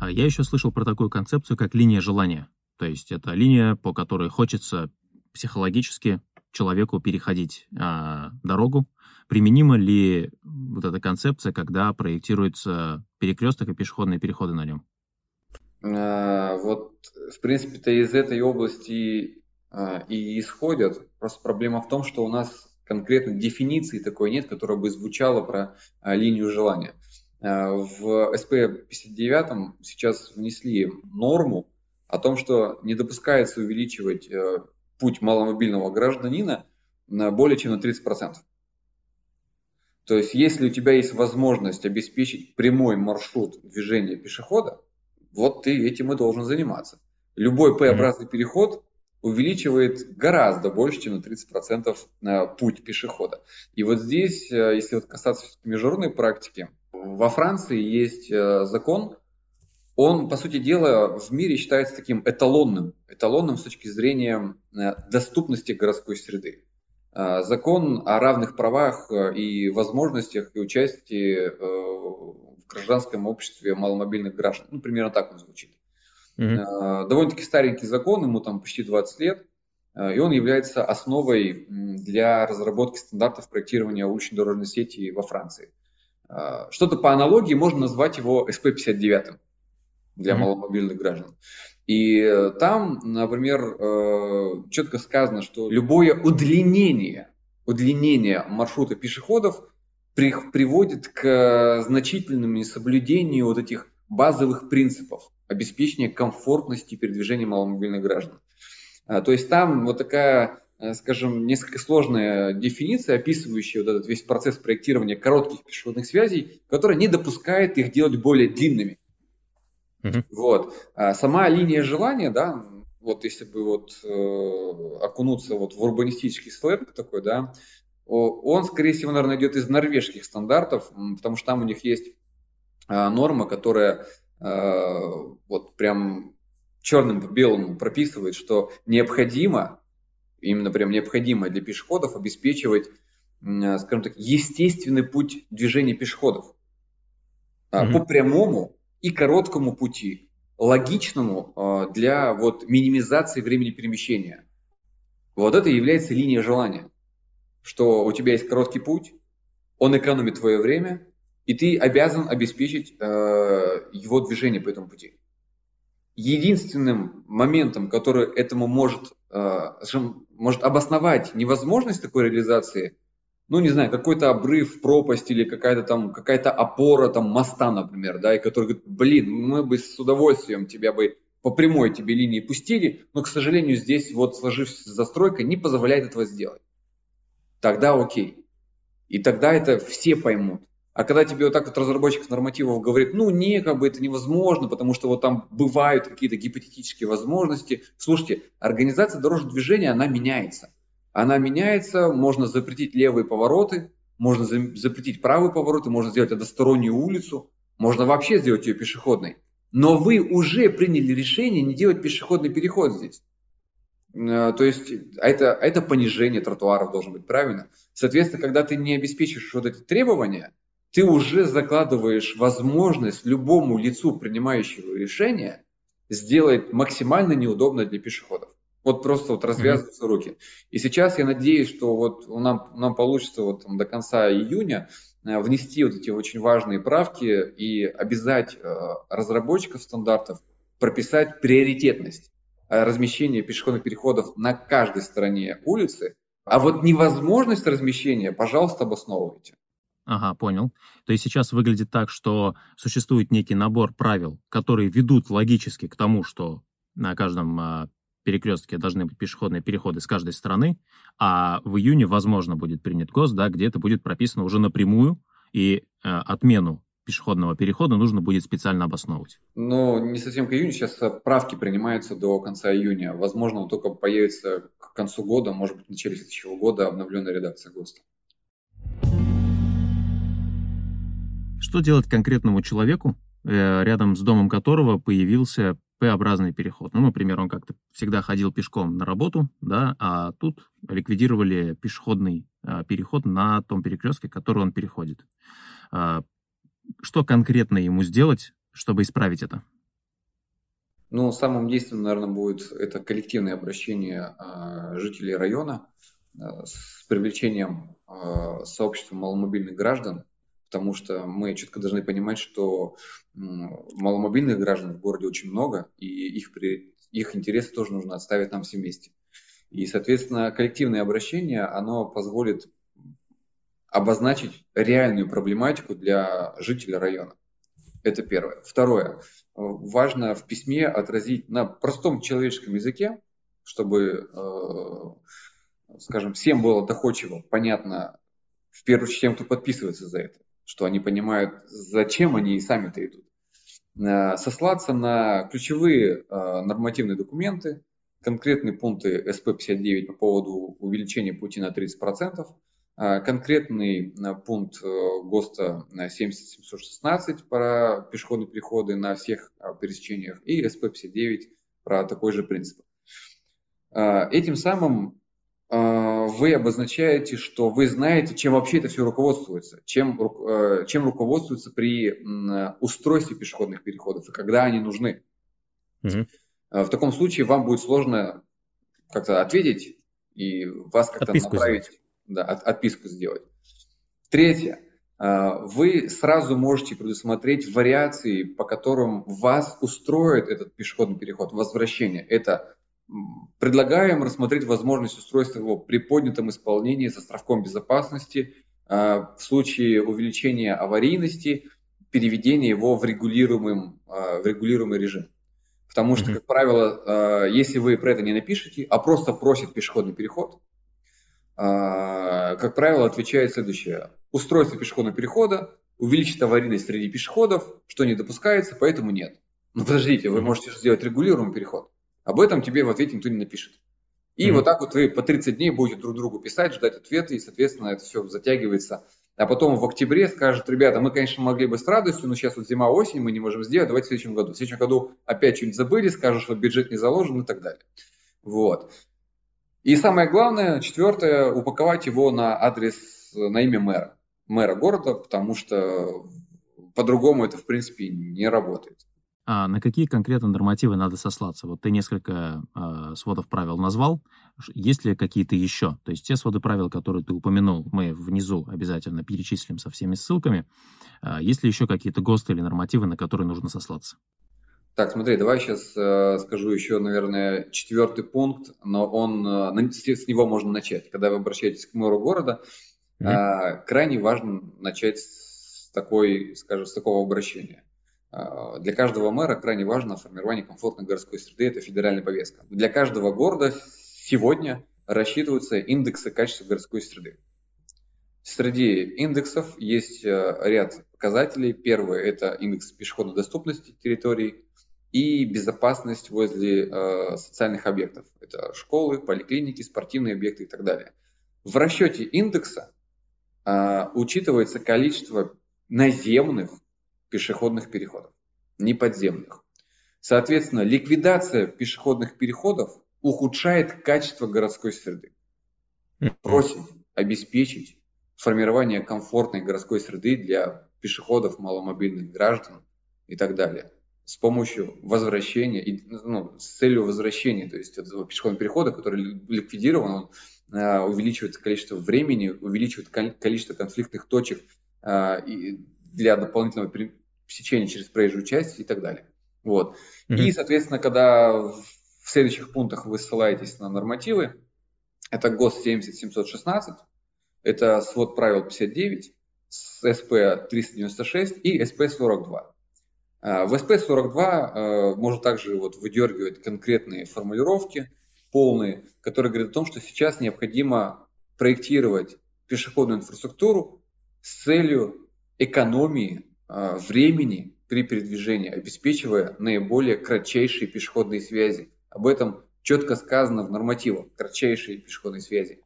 А я еще слышал про такую концепцию, как линия желания. То есть это линия, по которой хочется психологически человеку переходить а, дорогу. Применима ли вот эта концепция, когда проектируется перекресток и пешеходные переходы на нем? А, вот, в принципе-то из этой области а, и исходят. Просто проблема в том, что у нас конкретно дефиниции такой нет, которая бы звучала про а, линию желания. В СП-59 сейчас внесли норму о том, что не допускается увеличивать э, путь маломобильного гражданина на более чем на 30%. То есть, если у тебя есть возможность обеспечить прямой маршрут движения пешехода, вот ты этим и должен заниматься. Любой П-образный переход увеличивает гораздо больше, чем на 30% на путь пешехода. И вот здесь, э, если вот касаться международной практики, во Франции есть э, закон, он, по сути дела, в мире считается таким эталонным, эталонным с точки зрения э, доступности городской среды. Закон о равных правах и возможностях и участии в гражданском обществе маломобильных граждан. Ну, примерно так он звучит. Mm-hmm. Довольно-таки старенький закон, ему там почти 20 лет, э, и он является основой для разработки стандартов проектирования уличной дорожной сети во Франции. Э, что-то по аналогии можно назвать его SP59 для mm-hmm. маломобильных граждан. И там, например, четко сказано, что любое удлинение, удлинение маршрута пешеходов приводит к значительному несоблюдению вот этих базовых принципов обеспечения комфортности передвижения маломобильных граждан. То есть там вот такая, э, скажем, несколько сложная дефиниция, описывающая вот этот весь процесс проектирования коротких пешеходных связей, которая не допускает их делать более длинными. Uh-huh. Вот. А сама линия желания, да, вот если бы вот э, окунуться вот в урбанистический сленг такой, да, он, скорее всего, наверное, идет из норвежских стандартов, потому что там у них есть а, норма, которая Э, вот прям черным по белому прописывает, что необходимо, именно прям необходимо для пешеходов обеспечивать, скажем так, естественный путь движения пешеходов mm-hmm. по прямому и короткому пути, логичному э, для вот минимизации времени перемещения. Вот это является линия желания, что у тебя есть короткий путь, он экономит твое время, и ты обязан обеспечить э, его движение по этому пути. Единственным моментом, который этому может, э, может обосновать невозможность такой реализации, ну, не знаю, какой-то обрыв, пропасть или какая-то там, какая-то опора там моста, например, да, и который говорит, блин, мы бы с удовольствием тебя бы по прямой тебе линии пустили, но, к сожалению, здесь вот сложившаяся застройка не позволяет этого сделать. Тогда окей. И тогда это все поймут. А когда тебе вот так вот разработчик нормативов говорит, ну, не, как бы это невозможно, потому что вот там бывают какие-то гипотетические возможности. Слушайте, организация дорожного движения, она меняется. Она меняется, можно запретить левые повороты, можно запретить правые повороты, можно сделать одностороннюю улицу, можно вообще сделать ее пешеходной. Но вы уже приняли решение не делать пешеходный переход здесь. Э, то есть это, это понижение тротуаров должно быть правильно. Соответственно, когда ты не обеспечишь вот эти требования, ты уже закладываешь возможность любому лицу, принимающему решение, сделать максимально неудобно для пешеходов. Вот просто вот развязываются mm-hmm. руки. И сейчас я надеюсь, что вот нам, нам получится вот там до конца июня э, внести вот эти очень важные правки и обязать э, разработчиков стандартов прописать приоритетность э, размещения пешеходных переходов на каждой стороне улицы, а вот невозможность размещения, пожалуйста, обосновывайте. Ага, понял. То есть сейчас выглядит так, что существует некий набор правил, которые ведут логически к тому, что на каждом а, перекрестке должны быть пешеходные переходы с каждой стороны, а в июне, возможно, будет принят ГОСТ, да, где это будет прописано уже напрямую, и а, отмену пешеходного перехода нужно будет специально обосновывать. Ну, не совсем к июню, сейчас правки принимаются до конца июня. Возможно, только появится к концу года, может быть, в начале следующего года обновленная редакция ГОСТа. Что делать конкретному человеку, э, рядом с домом которого появился П-образный переход. Ну, например, он как-то всегда ходил пешком на работу, да, а тут ликвидировали пешеходный а, переход на том перекрестке, который он переходит. А, что конкретно ему сделать, чтобы исправить это? Ну, самым действенным, наверное, будет это коллективное обращение а, жителей района с привлечением сообщества маломобильных граждан потому что мы четко должны понимать, что маломобильных граждан в городе очень много, и их, их интересы тоже нужно отставить нам все вместе. И, соответственно, коллективное обращение, оно позволит обозначить реальную проблематику для жителей района. Это первое. Второе. Важно в письме отразить на простом человеческом языке, чтобы, э, скажем, всем было доходчиво, понятно, в первую очередь тем, кто подписывается за это что они понимают, зачем они и сами-то идут. Э, сослаться на ключевые э, нормативные документы, конкретные пункты СП-59 по поводу увеличения пути на 30%, э, конкретный пункт ГОСТа 7716 про пешеходные переходы на всех пересечениях и СП-59 про такой же принцип. Этим самым вы обозначаете, что вы знаете, чем вообще это все руководствуется, чем, э, чем руководствуется при устройстве пешеходных переходов и когда они нужны. Угу. В таком случае вам будет сложно как-то ответить и вас как-то отписку направить, сделать. да, от, отписку сделать. Третье. Э, вы сразу можете предусмотреть вариации, по которым вас устроит этот пешеходный переход, возвращение. Это Предлагаем рассмотреть возможность устройства его при поднятом исполнении со островком безопасности а, в случае увеличения аварийности, переведения его в, регулируемый, а, в регулируемый режим. Потому что, как правило, а, если вы про это не напишете, а просто просит пешеходный переход, как правило, отвечает следующее. Устройство пешеходного перехода увеличит аварийность среди пешеходов, что не допускается, поэтому нет. Но подождите, вы можете сделать регулируемый переход. Об этом тебе в ответе никто не напишет. И mm-hmm. вот так вот вы по 30 дней будете друг другу писать, ждать ответы, и, соответственно, это все затягивается. А потом в октябре скажут, ребята, мы, конечно, могли бы с радостью, но сейчас вот зима-осень, мы не можем сделать, давайте в следующем году. В следующем году опять что-нибудь забыли, скажут, что бюджет не заложен и так далее. Вот. И самое главное, четвертое, упаковать его на адрес, на имя мэра, мэра города, потому что по-другому это, в принципе, не работает. А на какие конкретно нормативы надо сослаться? Вот ты несколько э, сводов правил назвал. Есть ли какие-то еще? То есть те своды правил, которые ты упомянул, мы внизу обязательно перечислим со всеми ссылками. Э, есть ли еще какие-то ГОСТы или нормативы, на которые нужно сослаться? Так, смотри, давай сейчас э, скажу еще, наверное, четвертый пункт, но он э, с него можно начать. Когда вы обращаетесь к мэру города, mm-hmm. э, крайне важно начать с такой, скажем, с такого обращения. А, для каждого мэра крайне важно формирование комфортной городской среды, это федеральная повестка. Для каждого города сегодня рассчитываются индексы качества городской среды. Среди индексов есть э, ряд показателей. Первый – это индекс пешеходной доступности территорий и безопасность возле э, социальных объектов. Это школы, поликлиники, спортивные объекты и так далее. В расчете индекса э, учитывается количество наземных пешеходных переходов, не подземных. Соответственно, ликвидация пешеходных переходов ухудшает качество городской среды. Просим обеспечить формирование комфортной городской среды для пешеходов, маломобильных граждан и так далее с помощью возвращения, ну, с целью возвращения, то есть этого пешеходного перехода, который ликвидирован, он э, увеличивает количество времени, увеличивает количество конфликтных точек э, и для дополнительного сечение через проезжую часть и так далее. Вот. Mm-hmm. И, соответственно, когда в следующих пунктах вы ссылаетесь на нормативы, это ГОС 70716, это свод правил 59, СП 396 и СП 42. А, в СП 42 э, можно также вот выдергивать конкретные формулировки, полные, которые говорят о том, что сейчас необходимо проектировать пешеходную инфраструктуру с целью экономии времени при передвижении, обеспечивая наиболее кратчайшие пешеходные связи. Об этом четко сказано в нормативах, кратчайшие пешеходные связи.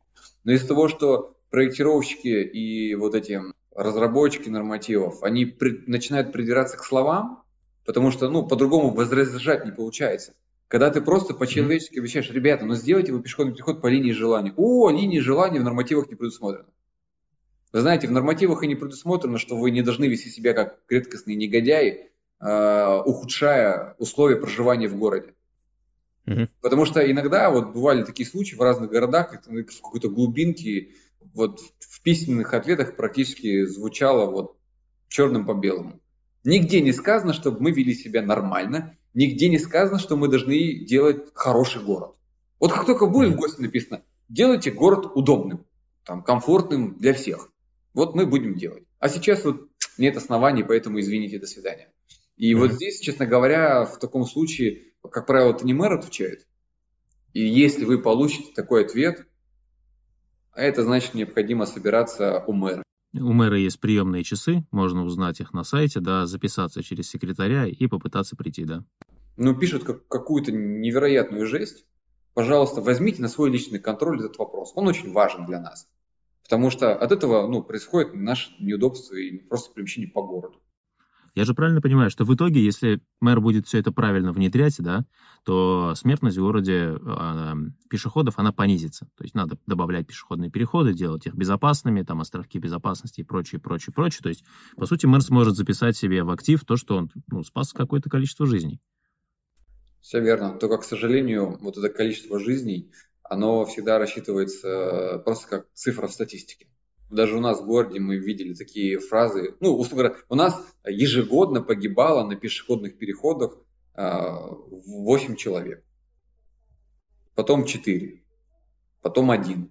Но из-за того, что проектировщики и вот эти разработчики нормативов, они при, начинают придираться к словам, потому что, ну, по-другому возражать не получается. Когда ты просто по-человечески обещаешь, ребята, ну сделайте вы пешеходный переход по линии желания. О, линии желания в нормативах не предусмотрено. Вы знаете, в нормативах и не предусмотрено, что вы не должны вести себя как редкостные негодяи, э, ухудшая условия проживания в городе. Угу. Потому что иногда вот бывали такие случаи в разных городах, в какой-то глубинке, вот в письменных ответах практически звучало вот черным по белому. Нигде не сказано, чтобы мы вели себя нормально, нигде не сказано, что мы должны делать хороший город. Вот как только будет в гости написано, делайте город удобным, там, комфортным для всех. Вот мы будем делать. А сейчас вот нет оснований, поэтому извините, до свидания. И mm-hmm. вот здесь, честно говоря, в таком случае, как правило, это не мэр отвечает. И если вы получите такой ответ, это значит необходимо собираться у мэра. У мэра есть приемные часы, можно узнать их на сайте, да, записаться через секретаря и попытаться прийти, да. Ну, пишут как, какую-то невероятную жесть. Пожалуйста, возьмите на свой личный контроль этот вопрос. Он очень важен для нас. Потому что от этого ну, происходит наше неудобство и просто перемещение по городу. Я же правильно понимаю, что в итоге, если мэр будет все это правильно внедрять, да, то смертность в городе э, пешеходов, она понизится. То есть надо добавлять пешеходные переходы, делать их безопасными, там островки безопасности и прочее, прочее, прочее. То есть, по сути, мэр сможет записать себе в актив то, что он ну, спас какое-то количество жизней. Все верно. Только, к сожалению, вот это количество жизней, оно всегда рассчитывается э, просто как цифра в статистике. Даже у нас в городе мы видели такие фразы. Ну, условно говоря, у нас ежегодно погибало на пешеходных переходах 8 э, человек. Потом 4. Потом 1.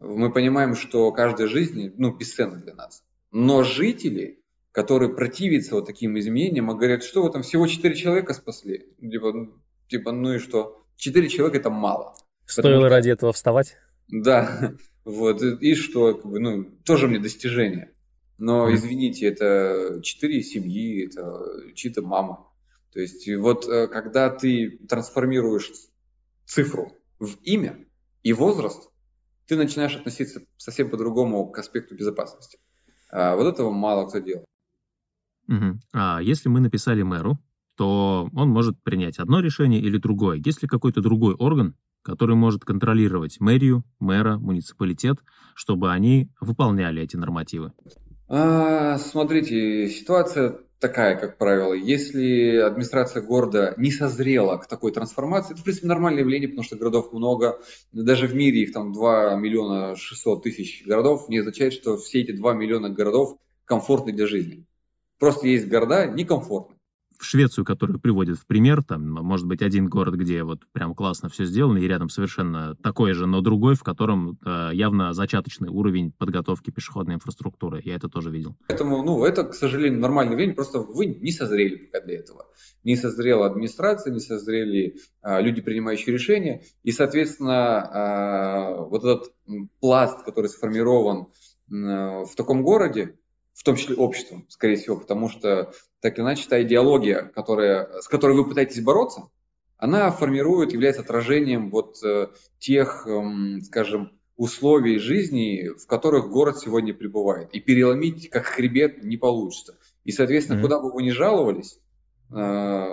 Мы понимаем, что каждая жизнь ну, бесценна для нас. Но жители, которые противятся вот таким изменениям, говорят, что вы там всего 4 человека спасли. Типа, ну, типа ну и что? 4 человека это мало. Стоило Потому, ради этого вставать? Да, [LAUGHS] вот, и что, как бы, ну, тоже мне достижение. Но, извините, это четыре семьи, это чьи-то мама. То есть, вот э, когда ты трансформируешь цифру в имя и возраст, ты начинаешь относиться совсем по-другому к аспекту безопасности. А вот этого мало кто делает. Угу. А если мы написали мэру, то он может принять одно решение или другое. Есть ли какой-то другой орган, который может контролировать мэрию, мэра, муниципалитет, чтобы они выполняли эти нормативы? А, смотрите, ситуация такая, как правило. Если администрация города не созрела к такой трансформации, это, в принципе, нормальное явление, потому что городов много. Даже в мире их там 2 миллиона 600 тысяч городов, не означает, что все эти 2 миллиона городов комфортны для жизни. Просто есть города некомфортные в Швецию, которую приводят в пример, там, может быть, один город, где вот прям классно все сделано, и рядом совершенно такой же, но другой, в котором э, явно зачаточный уровень подготовки пешеходной инфраструктуры. Я это тоже видел. Поэтому, ну, это, к сожалению, нормальный время, просто вы не созрели пока для этого. Не созрела администрация, не созрели э, люди, принимающие решения, и, соответственно, э, вот этот пласт, который сформирован э, в таком городе, в том числе обществом, скорее всего, потому что так или иначе та идеология, которая, с которой вы пытаетесь бороться, она формирует, является отражением вот э, тех, э, скажем, условий жизни, в которых город сегодня пребывает. И переломить как хребет не получится. И, соответственно, mm-hmm. куда бы вы ни жаловались, э,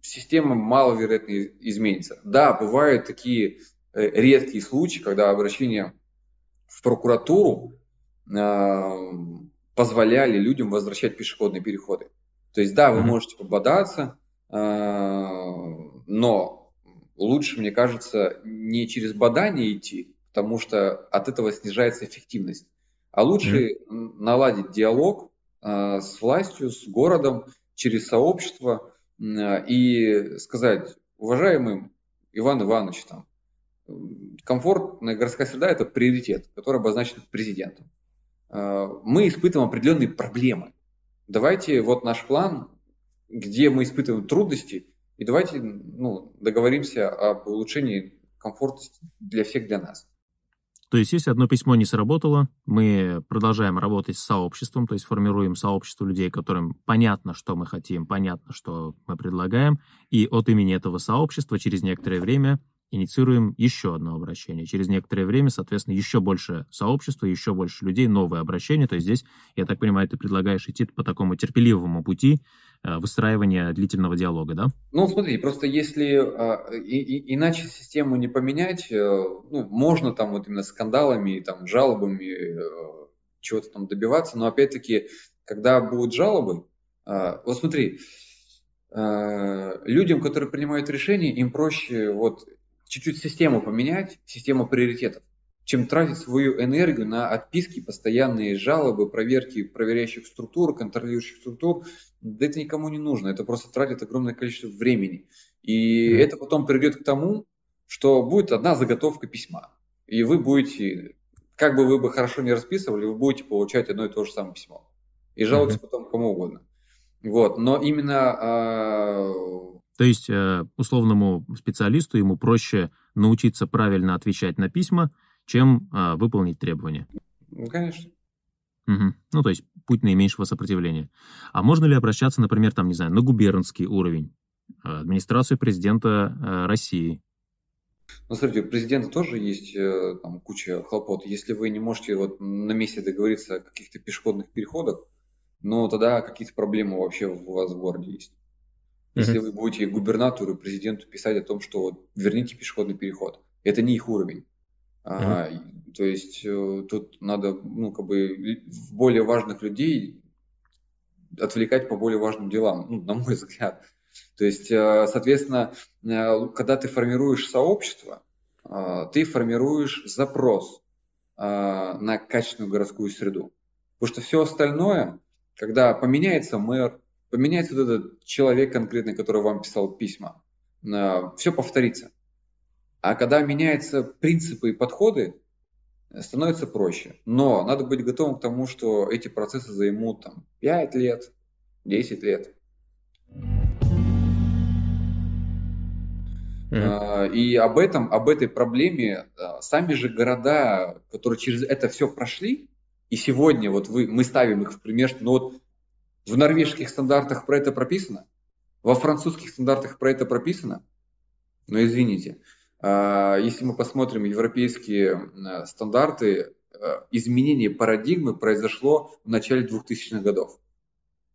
система маловероятно изменится. Да, бывают такие э, редкие случаи, когда обращение в прокуратуру позволяли людям возвращать пешеходные переходы. То есть, да, вы mm-hmm. можете пободаться, а, но лучше, мне кажется, не через бодание идти, потому что от этого снижается эффективность, а лучше mm-hmm. наладить диалог а, с властью, с городом, через сообщество и сказать, уважаемый Иван Иванович, там, комфортная городская среда – это приоритет, который обозначен президентом. Э, мы испытываем определенные проблемы. Давайте вот наш план, где мы испытываем трудности, и давайте ну, договоримся об улучшении комфорта для всех, для нас. То есть, если одно письмо не сработало, мы продолжаем работать с сообществом, то есть формируем сообщество людей, которым понятно, что мы хотим, понятно, что мы предлагаем, и от имени этого сообщества через некоторое время инициируем еще одно обращение. Через некоторое время, соответственно, еще больше сообщества, еще больше людей, новые обращения. То есть здесь, я так понимаю, ты предлагаешь идти по такому терпеливому пути э, выстраивания длительного диалога, да? Ну, смотри, просто если а, и, и, иначе систему не поменять, э, ну, можно там вот именно скандалами, там, жалобами э, чего-то там добиваться, но опять-таки, когда будут жалобы, а, вот смотри, людям, которые принимают решения, им проще вот чуть-чуть систему поменять, систему приоритетов, чем тратить свою энергию на отписки, постоянные жалобы, проверки проверяющих структур, контролирующих структур. Да это никому не нужно, это просто тратит огромное количество времени. И mm-hmm. это потом приведет к тому, что будет одна заготовка письма. И вы будете, как бы вы бы хорошо не расписывали, вы будете получать одно и то же самое письмо. И жаловаться mm-hmm. потом кому угодно. Вот. Но именно э, то есть э, условному специалисту ему проще научиться правильно отвечать на письма, чем э, выполнить требования. Ну, конечно. Угу. Ну, то есть путь наименьшего сопротивления. А можно ли обращаться, например, там, не знаю, на губернский уровень, э, администрацию президента России? Ну, смотрите, у президента тоже есть там, куча хлопот. Если вы не можете вот на месте договориться о каких-то пешеходных переходах, ну, тогда какие-то проблемы вообще у вас в городе есть. Если вы будете губернатору, президенту писать о том, что вот, верните пешеходный переход, это не их уровень. А, то есть э, тут надо, ну, как бы более важных людей отвлекать по более важным делам, ну, на мой [LAUGHS] взгляд. То есть, э, соответственно, э, когда ты формируешь сообщество, ты формируешь запрос на качественную городскую среду. Потому что все остальное, когда поменяется мэр, поменяется вот этот человек конкретный, который вам писал письма, все повторится. А когда меняются принципы и подходы, становится проще. Но надо быть готовым к тому, что эти процессы займут там, 5 лет, 10 лет. Mm-hmm. И об этом, об этой проблеме сами же города, которые через это все прошли, и сегодня вот вы, мы ставим их в пример, что ну вот в норвежских стандартах про это прописано? Во французских стандартах про это прописано? Но извините, а, если мы посмотрим европейские стандарты, а, изменение парадигмы произошло в начале 2000-х годов.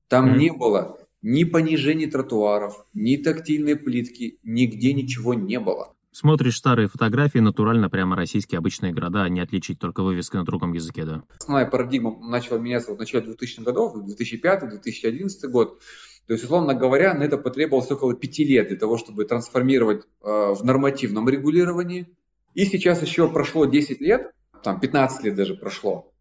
Там mm-hmm. не было ни понижения тротуаров, ни тактильной плитки, нигде ничего не было. Смотришь старые фотографии, натурально прямо российские обычные города, а не отличить только вывеской на другом языке, да. Основная парадигма начала меняться в начале 2000-х годов, 2005-2011 год. То есть, условно говоря, на это потребовалось около пяти лет для того, чтобы трансформировать э, в нормативном регулировании. И сейчас еще прошло 10 лет, там 15 лет даже прошло.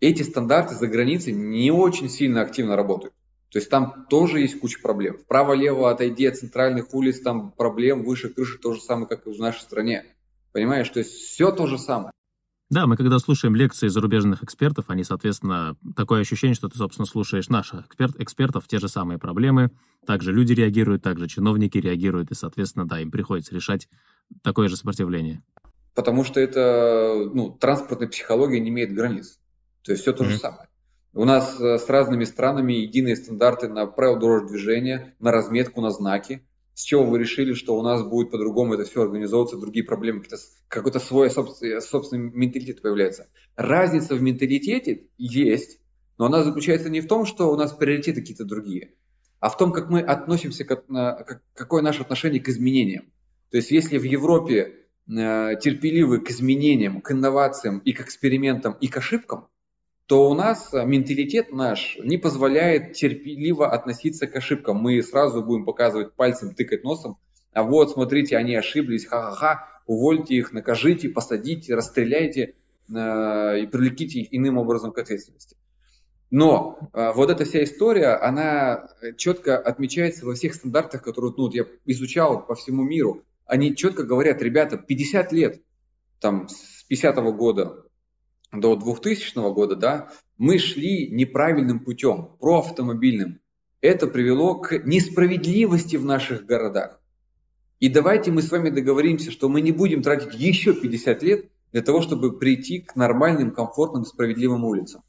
Эти стандарты за границей не очень сильно активно работают. То есть там тоже есть куча проблем. Вправо-лево отойди от центральных улиц, там проблем выше крыши то же самое, как и в нашей стране. Понимаешь, то есть все то же самое. Да, мы когда слушаем лекции зарубежных экспертов, они, соответственно, такое ощущение, что ты, собственно, слушаешь наших эксперт, экспертов, те же самые проблемы, также люди реагируют, также чиновники реагируют, и, соответственно, да, им приходится решать такое же сопротивление. Потому что это, ну, транспортная психология не имеет границ. То есть все то mm-hmm. же самое. У нас э, с разными странами единые стандарты на правила дорожного движения, на разметку, на знаки. С чего вы решили, что у нас будет по-другому это все организовываться, другие проблемы, какой-то свой собственный, собственный менталитет появляется. Разница в менталитете есть, но она заключается не в том, что у нас приоритеты какие-то другие, а в том, как мы относимся, к, какое наше отношение к изменениям. То есть если в Европе э, терпеливы к изменениям, к инновациям и к экспериментам и к ошибкам, то у нас э, менталитет наш не позволяет терпеливо относиться к ошибкам. Мы сразу будем показывать пальцем, тыкать носом. А вот, смотрите, они ошиблись, ха-ха-ха, увольте их, накажите, посадите, расстреляйте э, и привлеките их иным образом к ответственности. Но э, вот эта вся история, она четко отмечается во всех стандартах, которые ну, я изучал по всему миру. Они четко говорят, ребята, 50 лет, там, с 50 -го года до 2000 года, да, мы шли неправильным путем, проавтомобильным. Это привело к несправедливости в наших городах. И давайте мы с вами договоримся, что мы не будем тратить еще 50 лет для того, чтобы прийти к нормальным, комфортным, справедливым улицам.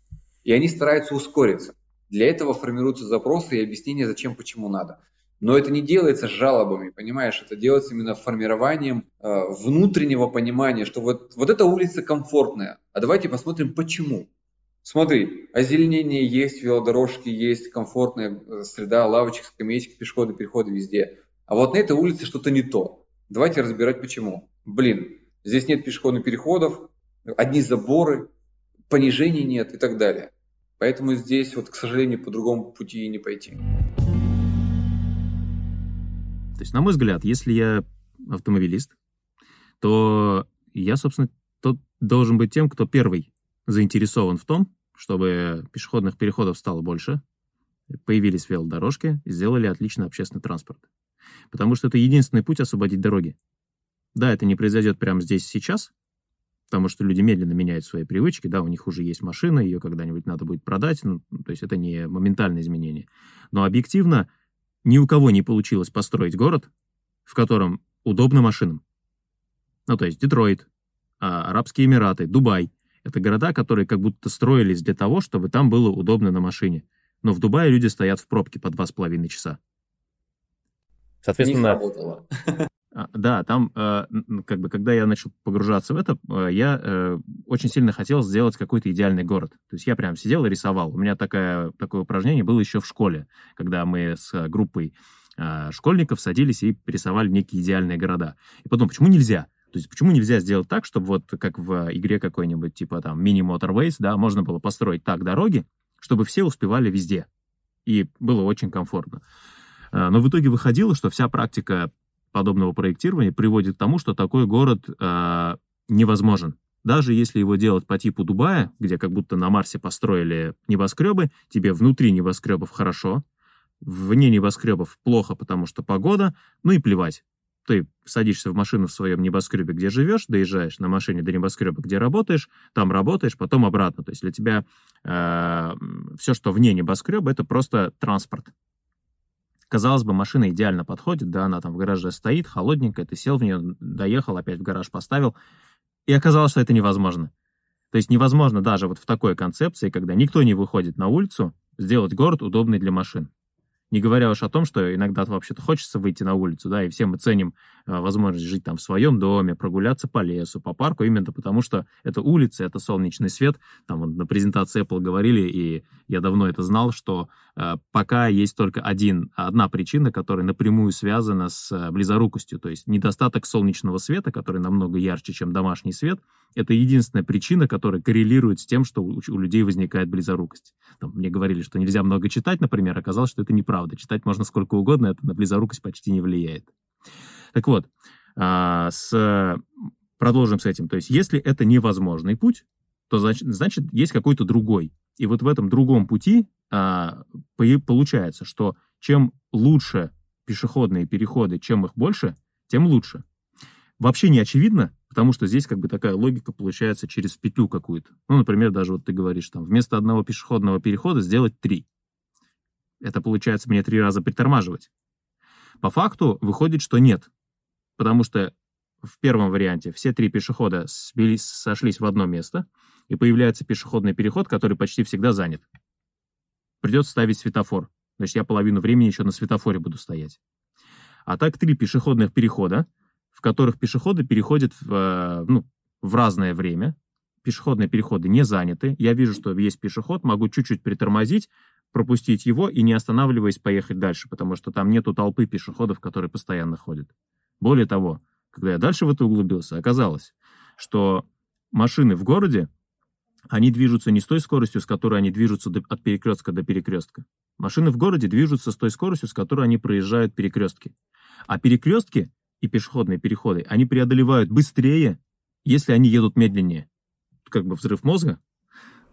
И они стараются ускориться. Для этого формируются запросы и объяснения, зачем, почему надо. Но это не делается жалобами, понимаешь? Это делается именно формированием э, внутреннего понимания, что вот, вот эта улица комфортная, а давайте посмотрим, почему. Смотри, озеленение есть, велодорожки есть, комфортная э, среда, лавочек, скамеечки, пешеходы, переходы везде. А вот на этой улице что-то не то. Давайте разбирать, почему. Блин, здесь нет пешеходных переходов, одни заборы, понижений нет и так далее. Поэтому здесь, вот, к сожалению, по другому пути не пойти. То есть, на мой взгляд, если я автомобилист, то я, собственно, тот должен быть тем, кто первый заинтересован в том, чтобы пешеходных переходов стало больше, появились велодорожки, сделали отличный общественный транспорт. Потому что это единственный путь освободить дороги. Да, это не произойдет прямо здесь сейчас, потому что люди медленно меняют свои привычки, да, у них уже есть машина, ее когда-нибудь надо будет продать, ну, то есть это не моментальное изменение. Но объективно ни у кого не получилось построить город, в котором удобно машинам. Ну, то есть Детройт, а, Арабские Эмираты, Дубай. Это города, которые как будто строились для того, чтобы там было удобно на машине. Но в Дубае люди стоят в пробке по два с половиной часа. Соответственно, да, там, э, как бы, когда я начал погружаться в это, э, я э, очень сильно хотел сделать какой-то идеальный город. То есть я прям сидел и рисовал. У меня такая, такое упражнение было еще в школе, когда мы с группой школьников садились и рисовали некие идеальные города. И потом, почему нельзя? То есть почему нельзя сделать так, чтобы вот как в игре какой-нибудь, типа там мини Motorways, да, можно было построить так дороги, чтобы все успевали везде. И было очень комфортно. Но в итоге выходило, что вся практика подобного проектирования приводит к тому, что такой город э, невозможен. Даже если его делать по типу Дубая, где как будто на Марсе построили небоскребы, тебе внутри небоскребов хорошо, вне небоскребов плохо, потому что погода, ну и плевать. Ты садишься в машину в своем небоскребе, где живешь, доезжаешь на машине до небоскреба, где работаешь, там работаешь, потом обратно. То есть для тебя э, все, что вне небоскреба, это просто транспорт. Казалось бы, машина идеально подходит, да, она там в гараже стоит, холодненькая, ты сел в нее, доехал, опять в гараж поставил, и оказалось, что это невозможно. То есть невозможно даже вот в такой концепции, когда никто не выходит на улицу, сделать город удобный для машин. Не говоря уж о том, что иногда вообще-то хочется выйти на улицу, да, и все мы ценим э, возможность жить там в своем доме, прогуляться по лесу, по парку, именно потому что это улица, это солнечный свет. Там вот на презентации Apple говорили, и я давно это знал, что э, пока есть только один, одна причина, которая напрямую связана с э, близорукостью, то есть недостаток солнечного света, который намного ярче, чем домашний свет, это единственная причина, которая коррелирует с тем, что у, у людей возникает близорукость. Там, мне говорили, что нельзя много читать, например, оказалось, что это неправда. Читать можно сколько угодно, это на близорукость почти не влияет. Так вот, а, с, продолжим с этим. То есть, если это невозможный путь, то значит, значит есть какой-то другой. И вот в этом другом пути а, получается, что чем лучше пешеходные переходы, чем их больше, тем лучше. Вообще не очевидно, потому что здесь как бы такая логика получается через петлю какую-то. Ну, например, даже вот ты говоришь, там, вместо одного пешеходного перехода сделать три. Это получается мне три раза притормаживать. По факту выходит, что нет. Потому что в первом варианте все три пешехода сбились, сошлись в одно место, и появляется пешеходный переход, который почти всегда занят. Придется ставить светофор. Значит, я половину времени еще на светофоре буду стоять. А так три пешеходных перехода, в которых пешеходы переходят в, э, ну, в разное время. Пешеходные переходы не заняты. Я вижу, что есть пешеход, могу чуть-чуть притормозить, пропустить его и не останавливаясь поехать дальше, потому что там нету толпы пешеходов, которые постоянно ходят. Более того, когда я дальше в это углубился, оказалось, что машины в городе, они движутся не с той скоростью, с которой они движутся от перекрестка до перекрестка. Машины в городе движутся с той скоростью, с которой они проезжают перекрестки. А перекрестки и пешеходные переходы, они преодолевают быстрее, если они едут медленнее. Как бы взрыв мозга.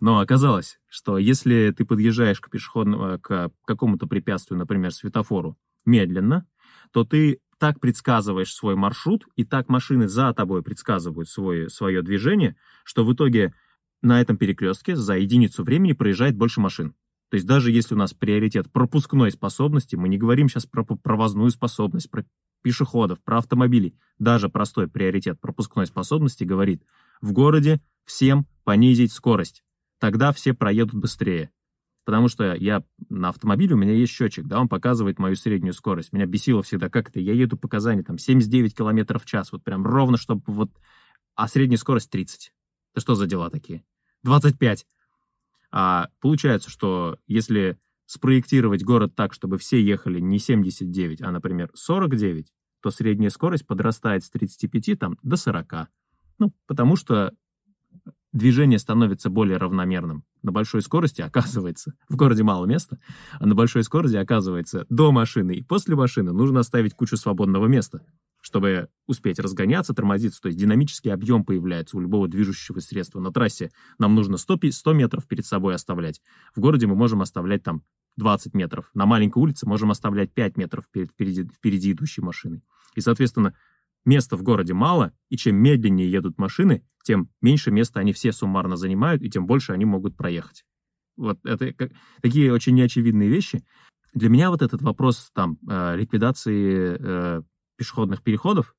Но оказалось, что если ты подъезжаешь к пешеходному, к какому-то препятствию, например, светофору, медленно, то ты так предсказываешь свой маршрут, и так машины за тобой предсказывают свой, свое движение, что в итоге на этом перекрестке за единицу времени проезжает больше машин. То есть даже если у нас приоритет пропускной способности, мы не говорим сейчас про провозную способность, про пешеходов, про автомобилей, даже простой приоритет пропускной способности говорит, в городе всем понизить скорость. Тогда все проедут быстрее. Потому что я на автомобиле, у меня есть счетчик, да, он показывает мою среднюю скорость. Меня бесило всегда, как это, я еду показания там 79 км в час, вот прям ровно, чтобы вот, а средняя скорость 30. Это что за дела такие? 25. А получается, что если спроектировать город так, чтобы все ехали не 79, а, например, 49, то средняя скорость подрастает с 35 там, до 40. Ну, потому что движение становится более равномерным. На большой скорости, оказывается, [LAUGHS] в городе мало места, а на большой скорости, оказывается, до машины и после машины нужно оставить кучу свободного места, чтобы успеть разгоняться, тормозиться. То есть динамический объем появляется у любого движущего средства. На трассе нам нужно 100, 100 метров перед собой оставлять. В городе мы можем оставлять там 20 метров. На маленькой улице можем оставлять 5 метров перед, впереди, впереди идущей машиной. И, соответственно, места в городе мало, и чем медленнее едут машины, тем меньше места они все суммарно занимают, и тем больше они могут проехать. Вот это как, такие очень неочевидные вещи. Для меня вот этот вопрос там э, ликвидации э, пешеходных переходов,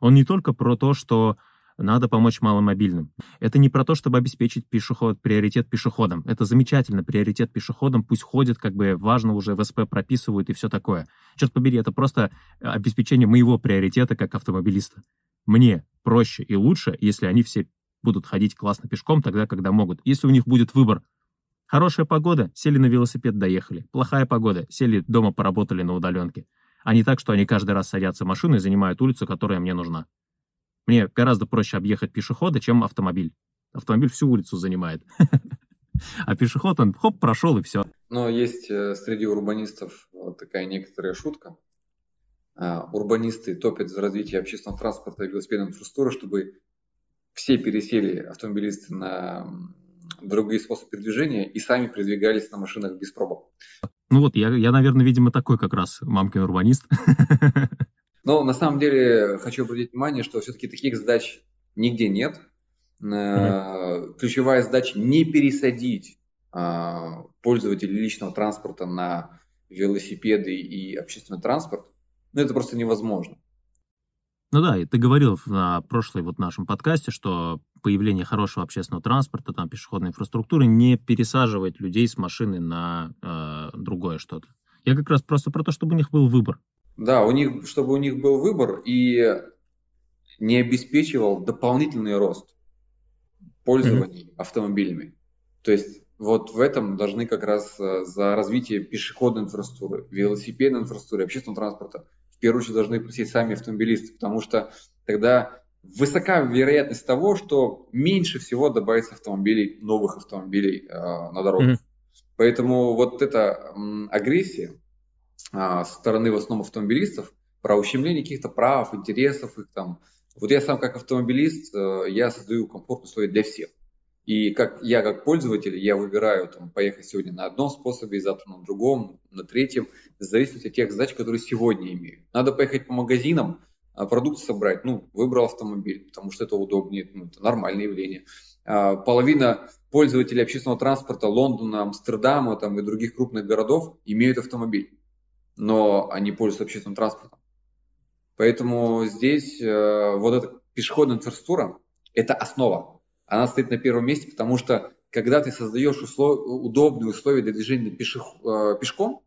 он не только про то, что надо помочь маломобильным. Это не про то, чтобы обеспечить пешеход, приоритет пешеходам. Это замечательно, приоритет пешеходам, пусть ходят, как бы важно уже в СП прописывают и все такое. Черт побери, это просто обеспечение моего приоритета как автомобилиста. Мне проще и лучше, если они все будут ходить классно пешком тогда, когда могут. Если у них будет выбор Хорошая погода, сели на велосипед, доехали. Плохая погода, сели дома, поработали на удаленке. А не так, что они каждый раз садятся в машину и занимают улицу, которая мне нужна. Мне гораздо проще объехать пешехода, чем автомобиль. Автомобиль всю улицу занимает. [LAUGHS] А пешеход, он хоп, прошел и все. Но есть э, среди урбанистов такая некоторая шутка. А, урбанисты топят за развитие общественного транспорта и велосипедной инфраструктуры, чтобы все пересели автомобилисты на другие способы передвижения и сами передвигались на машинах без пробок. Ну вот, я, я, наверное, видимо, такой как раз мамкин урбанист. [LAUGHS] Но на самом деле хочу обратить внимание, что все-таки таких задач нигде нет. Mm-hmm. Ключевая задача не пересадить а, пользователей личного транспорта на велосипеды и общественный транспорт. Ну, это просто невозможно. Ну да, и ты говорил на прошлой вот нашем подкасте, что появление хорошего общественного транспорта, там пешеходной инфраструктуры не пересаживает людей с машины на э, другое что-то. Я как раз просто про то, чтобы у них был выбор. Да, у них, чтобы у них был выбор и не обеспечивал дополнительный рост пользований mm-hmm. автомобилями. То есть вот в этом должны как раз э, за развитие пешеходной инфраструктуры, велосипедной инфраструктуры, общественного транспорта в первую очередь должны просить сами автомобилисты, потому что тогда высока вероятность того, что меньше всего добавится автомобилей, новых автомобилей э, на дорогах. Mm-hmm. Поэтому вот эта м, агрессия, со стороны в основном автомобилистов про ущемление каких-то прав, интересов их там. Вот я сам как автомобилист, э, я создаю комфортные условия для всех. И как я как пользователь, я выбираю там, поехать сегодня на одном способе, завтра на другом, на третьем, в зависимости от тех задач, которые сегодня имею. Надо поехать по магазинам, а продукты собрать, ну, выбрал автомобиль, потому что это удобнее, ну, это нормальное явление. А, половина пользователей общественного транспорта Лондона, Амстердама там, и других крупных городов имеют автомобиль но они пользуются общественным транспортом. Поэтому здесь э, вот эта пешеходная инфраструктура – это основа. Она стоит на первом месте, потому что когда ты создаешь услов... удобные условия для движения пешех... э, пешком,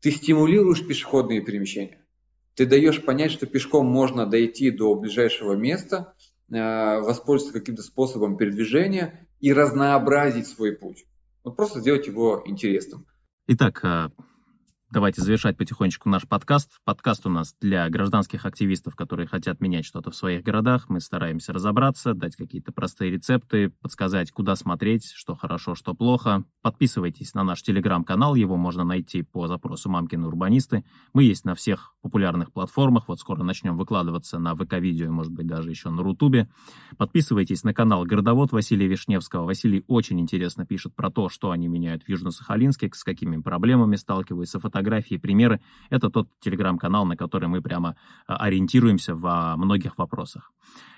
ты стимулируешь пешеходные перемещения. Ты даешь понять, что пешком можно дойти до ближайшего места, э, воспользоваться каким-то способом передвижения и разнообразить свой путь. Вот просто сделать его интересным. Итак, э, давайте завершать потихонечку наш подкаст. Подкаст у нас для гражданских активистов, которые хотят менять что-то в своих городах. Мы стараемся разобраться, дать какие-то простые рецепты, подсказать, куда смотреть, что хорошо, что плохо. Подписывайтесь на наш телеграм-канал, его можно найти по запросу «Мамкины урбанисты». Мы есть на всех популярных платформах, вот скоро начнем выкладываться на ВК-видео, может быть, даже еще на Рутубе. Подписывайтесь на канал «Городовод» Василия Вишневского. Василий очень интересно пишет про то, что они меняют в Южно-Сахалинске, с какими проблемами сталкиваются, фотографии, примеры. Это тот телеграм-канал, на который мы прямо а, ориентируемся во многих вопросах.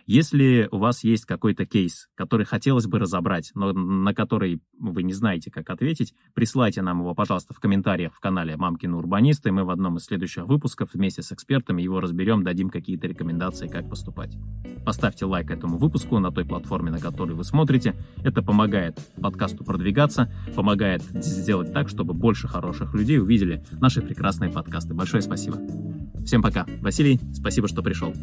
Если у вас есть какой-то кейс, который хотелось бы разобрать, но на который вы не знаете, как ответить, присылайте нам его, пожалуйста, в комментариях в канале «Мамкины урбанисты», мы в одном из следующих выпусков вместе с экспертами его разберем, дадим какие-то рекомендации, как поступать. Поставьте лайк этому выпуску на той платформе, на которой вы смотрите. Это помогает подкасту продвигаться, помогает сделать так, чтобы больше хороших людей увидели наши прекрасные подкасты. Большое спасибо. Всем пока. Василий, спасибо, что пришел.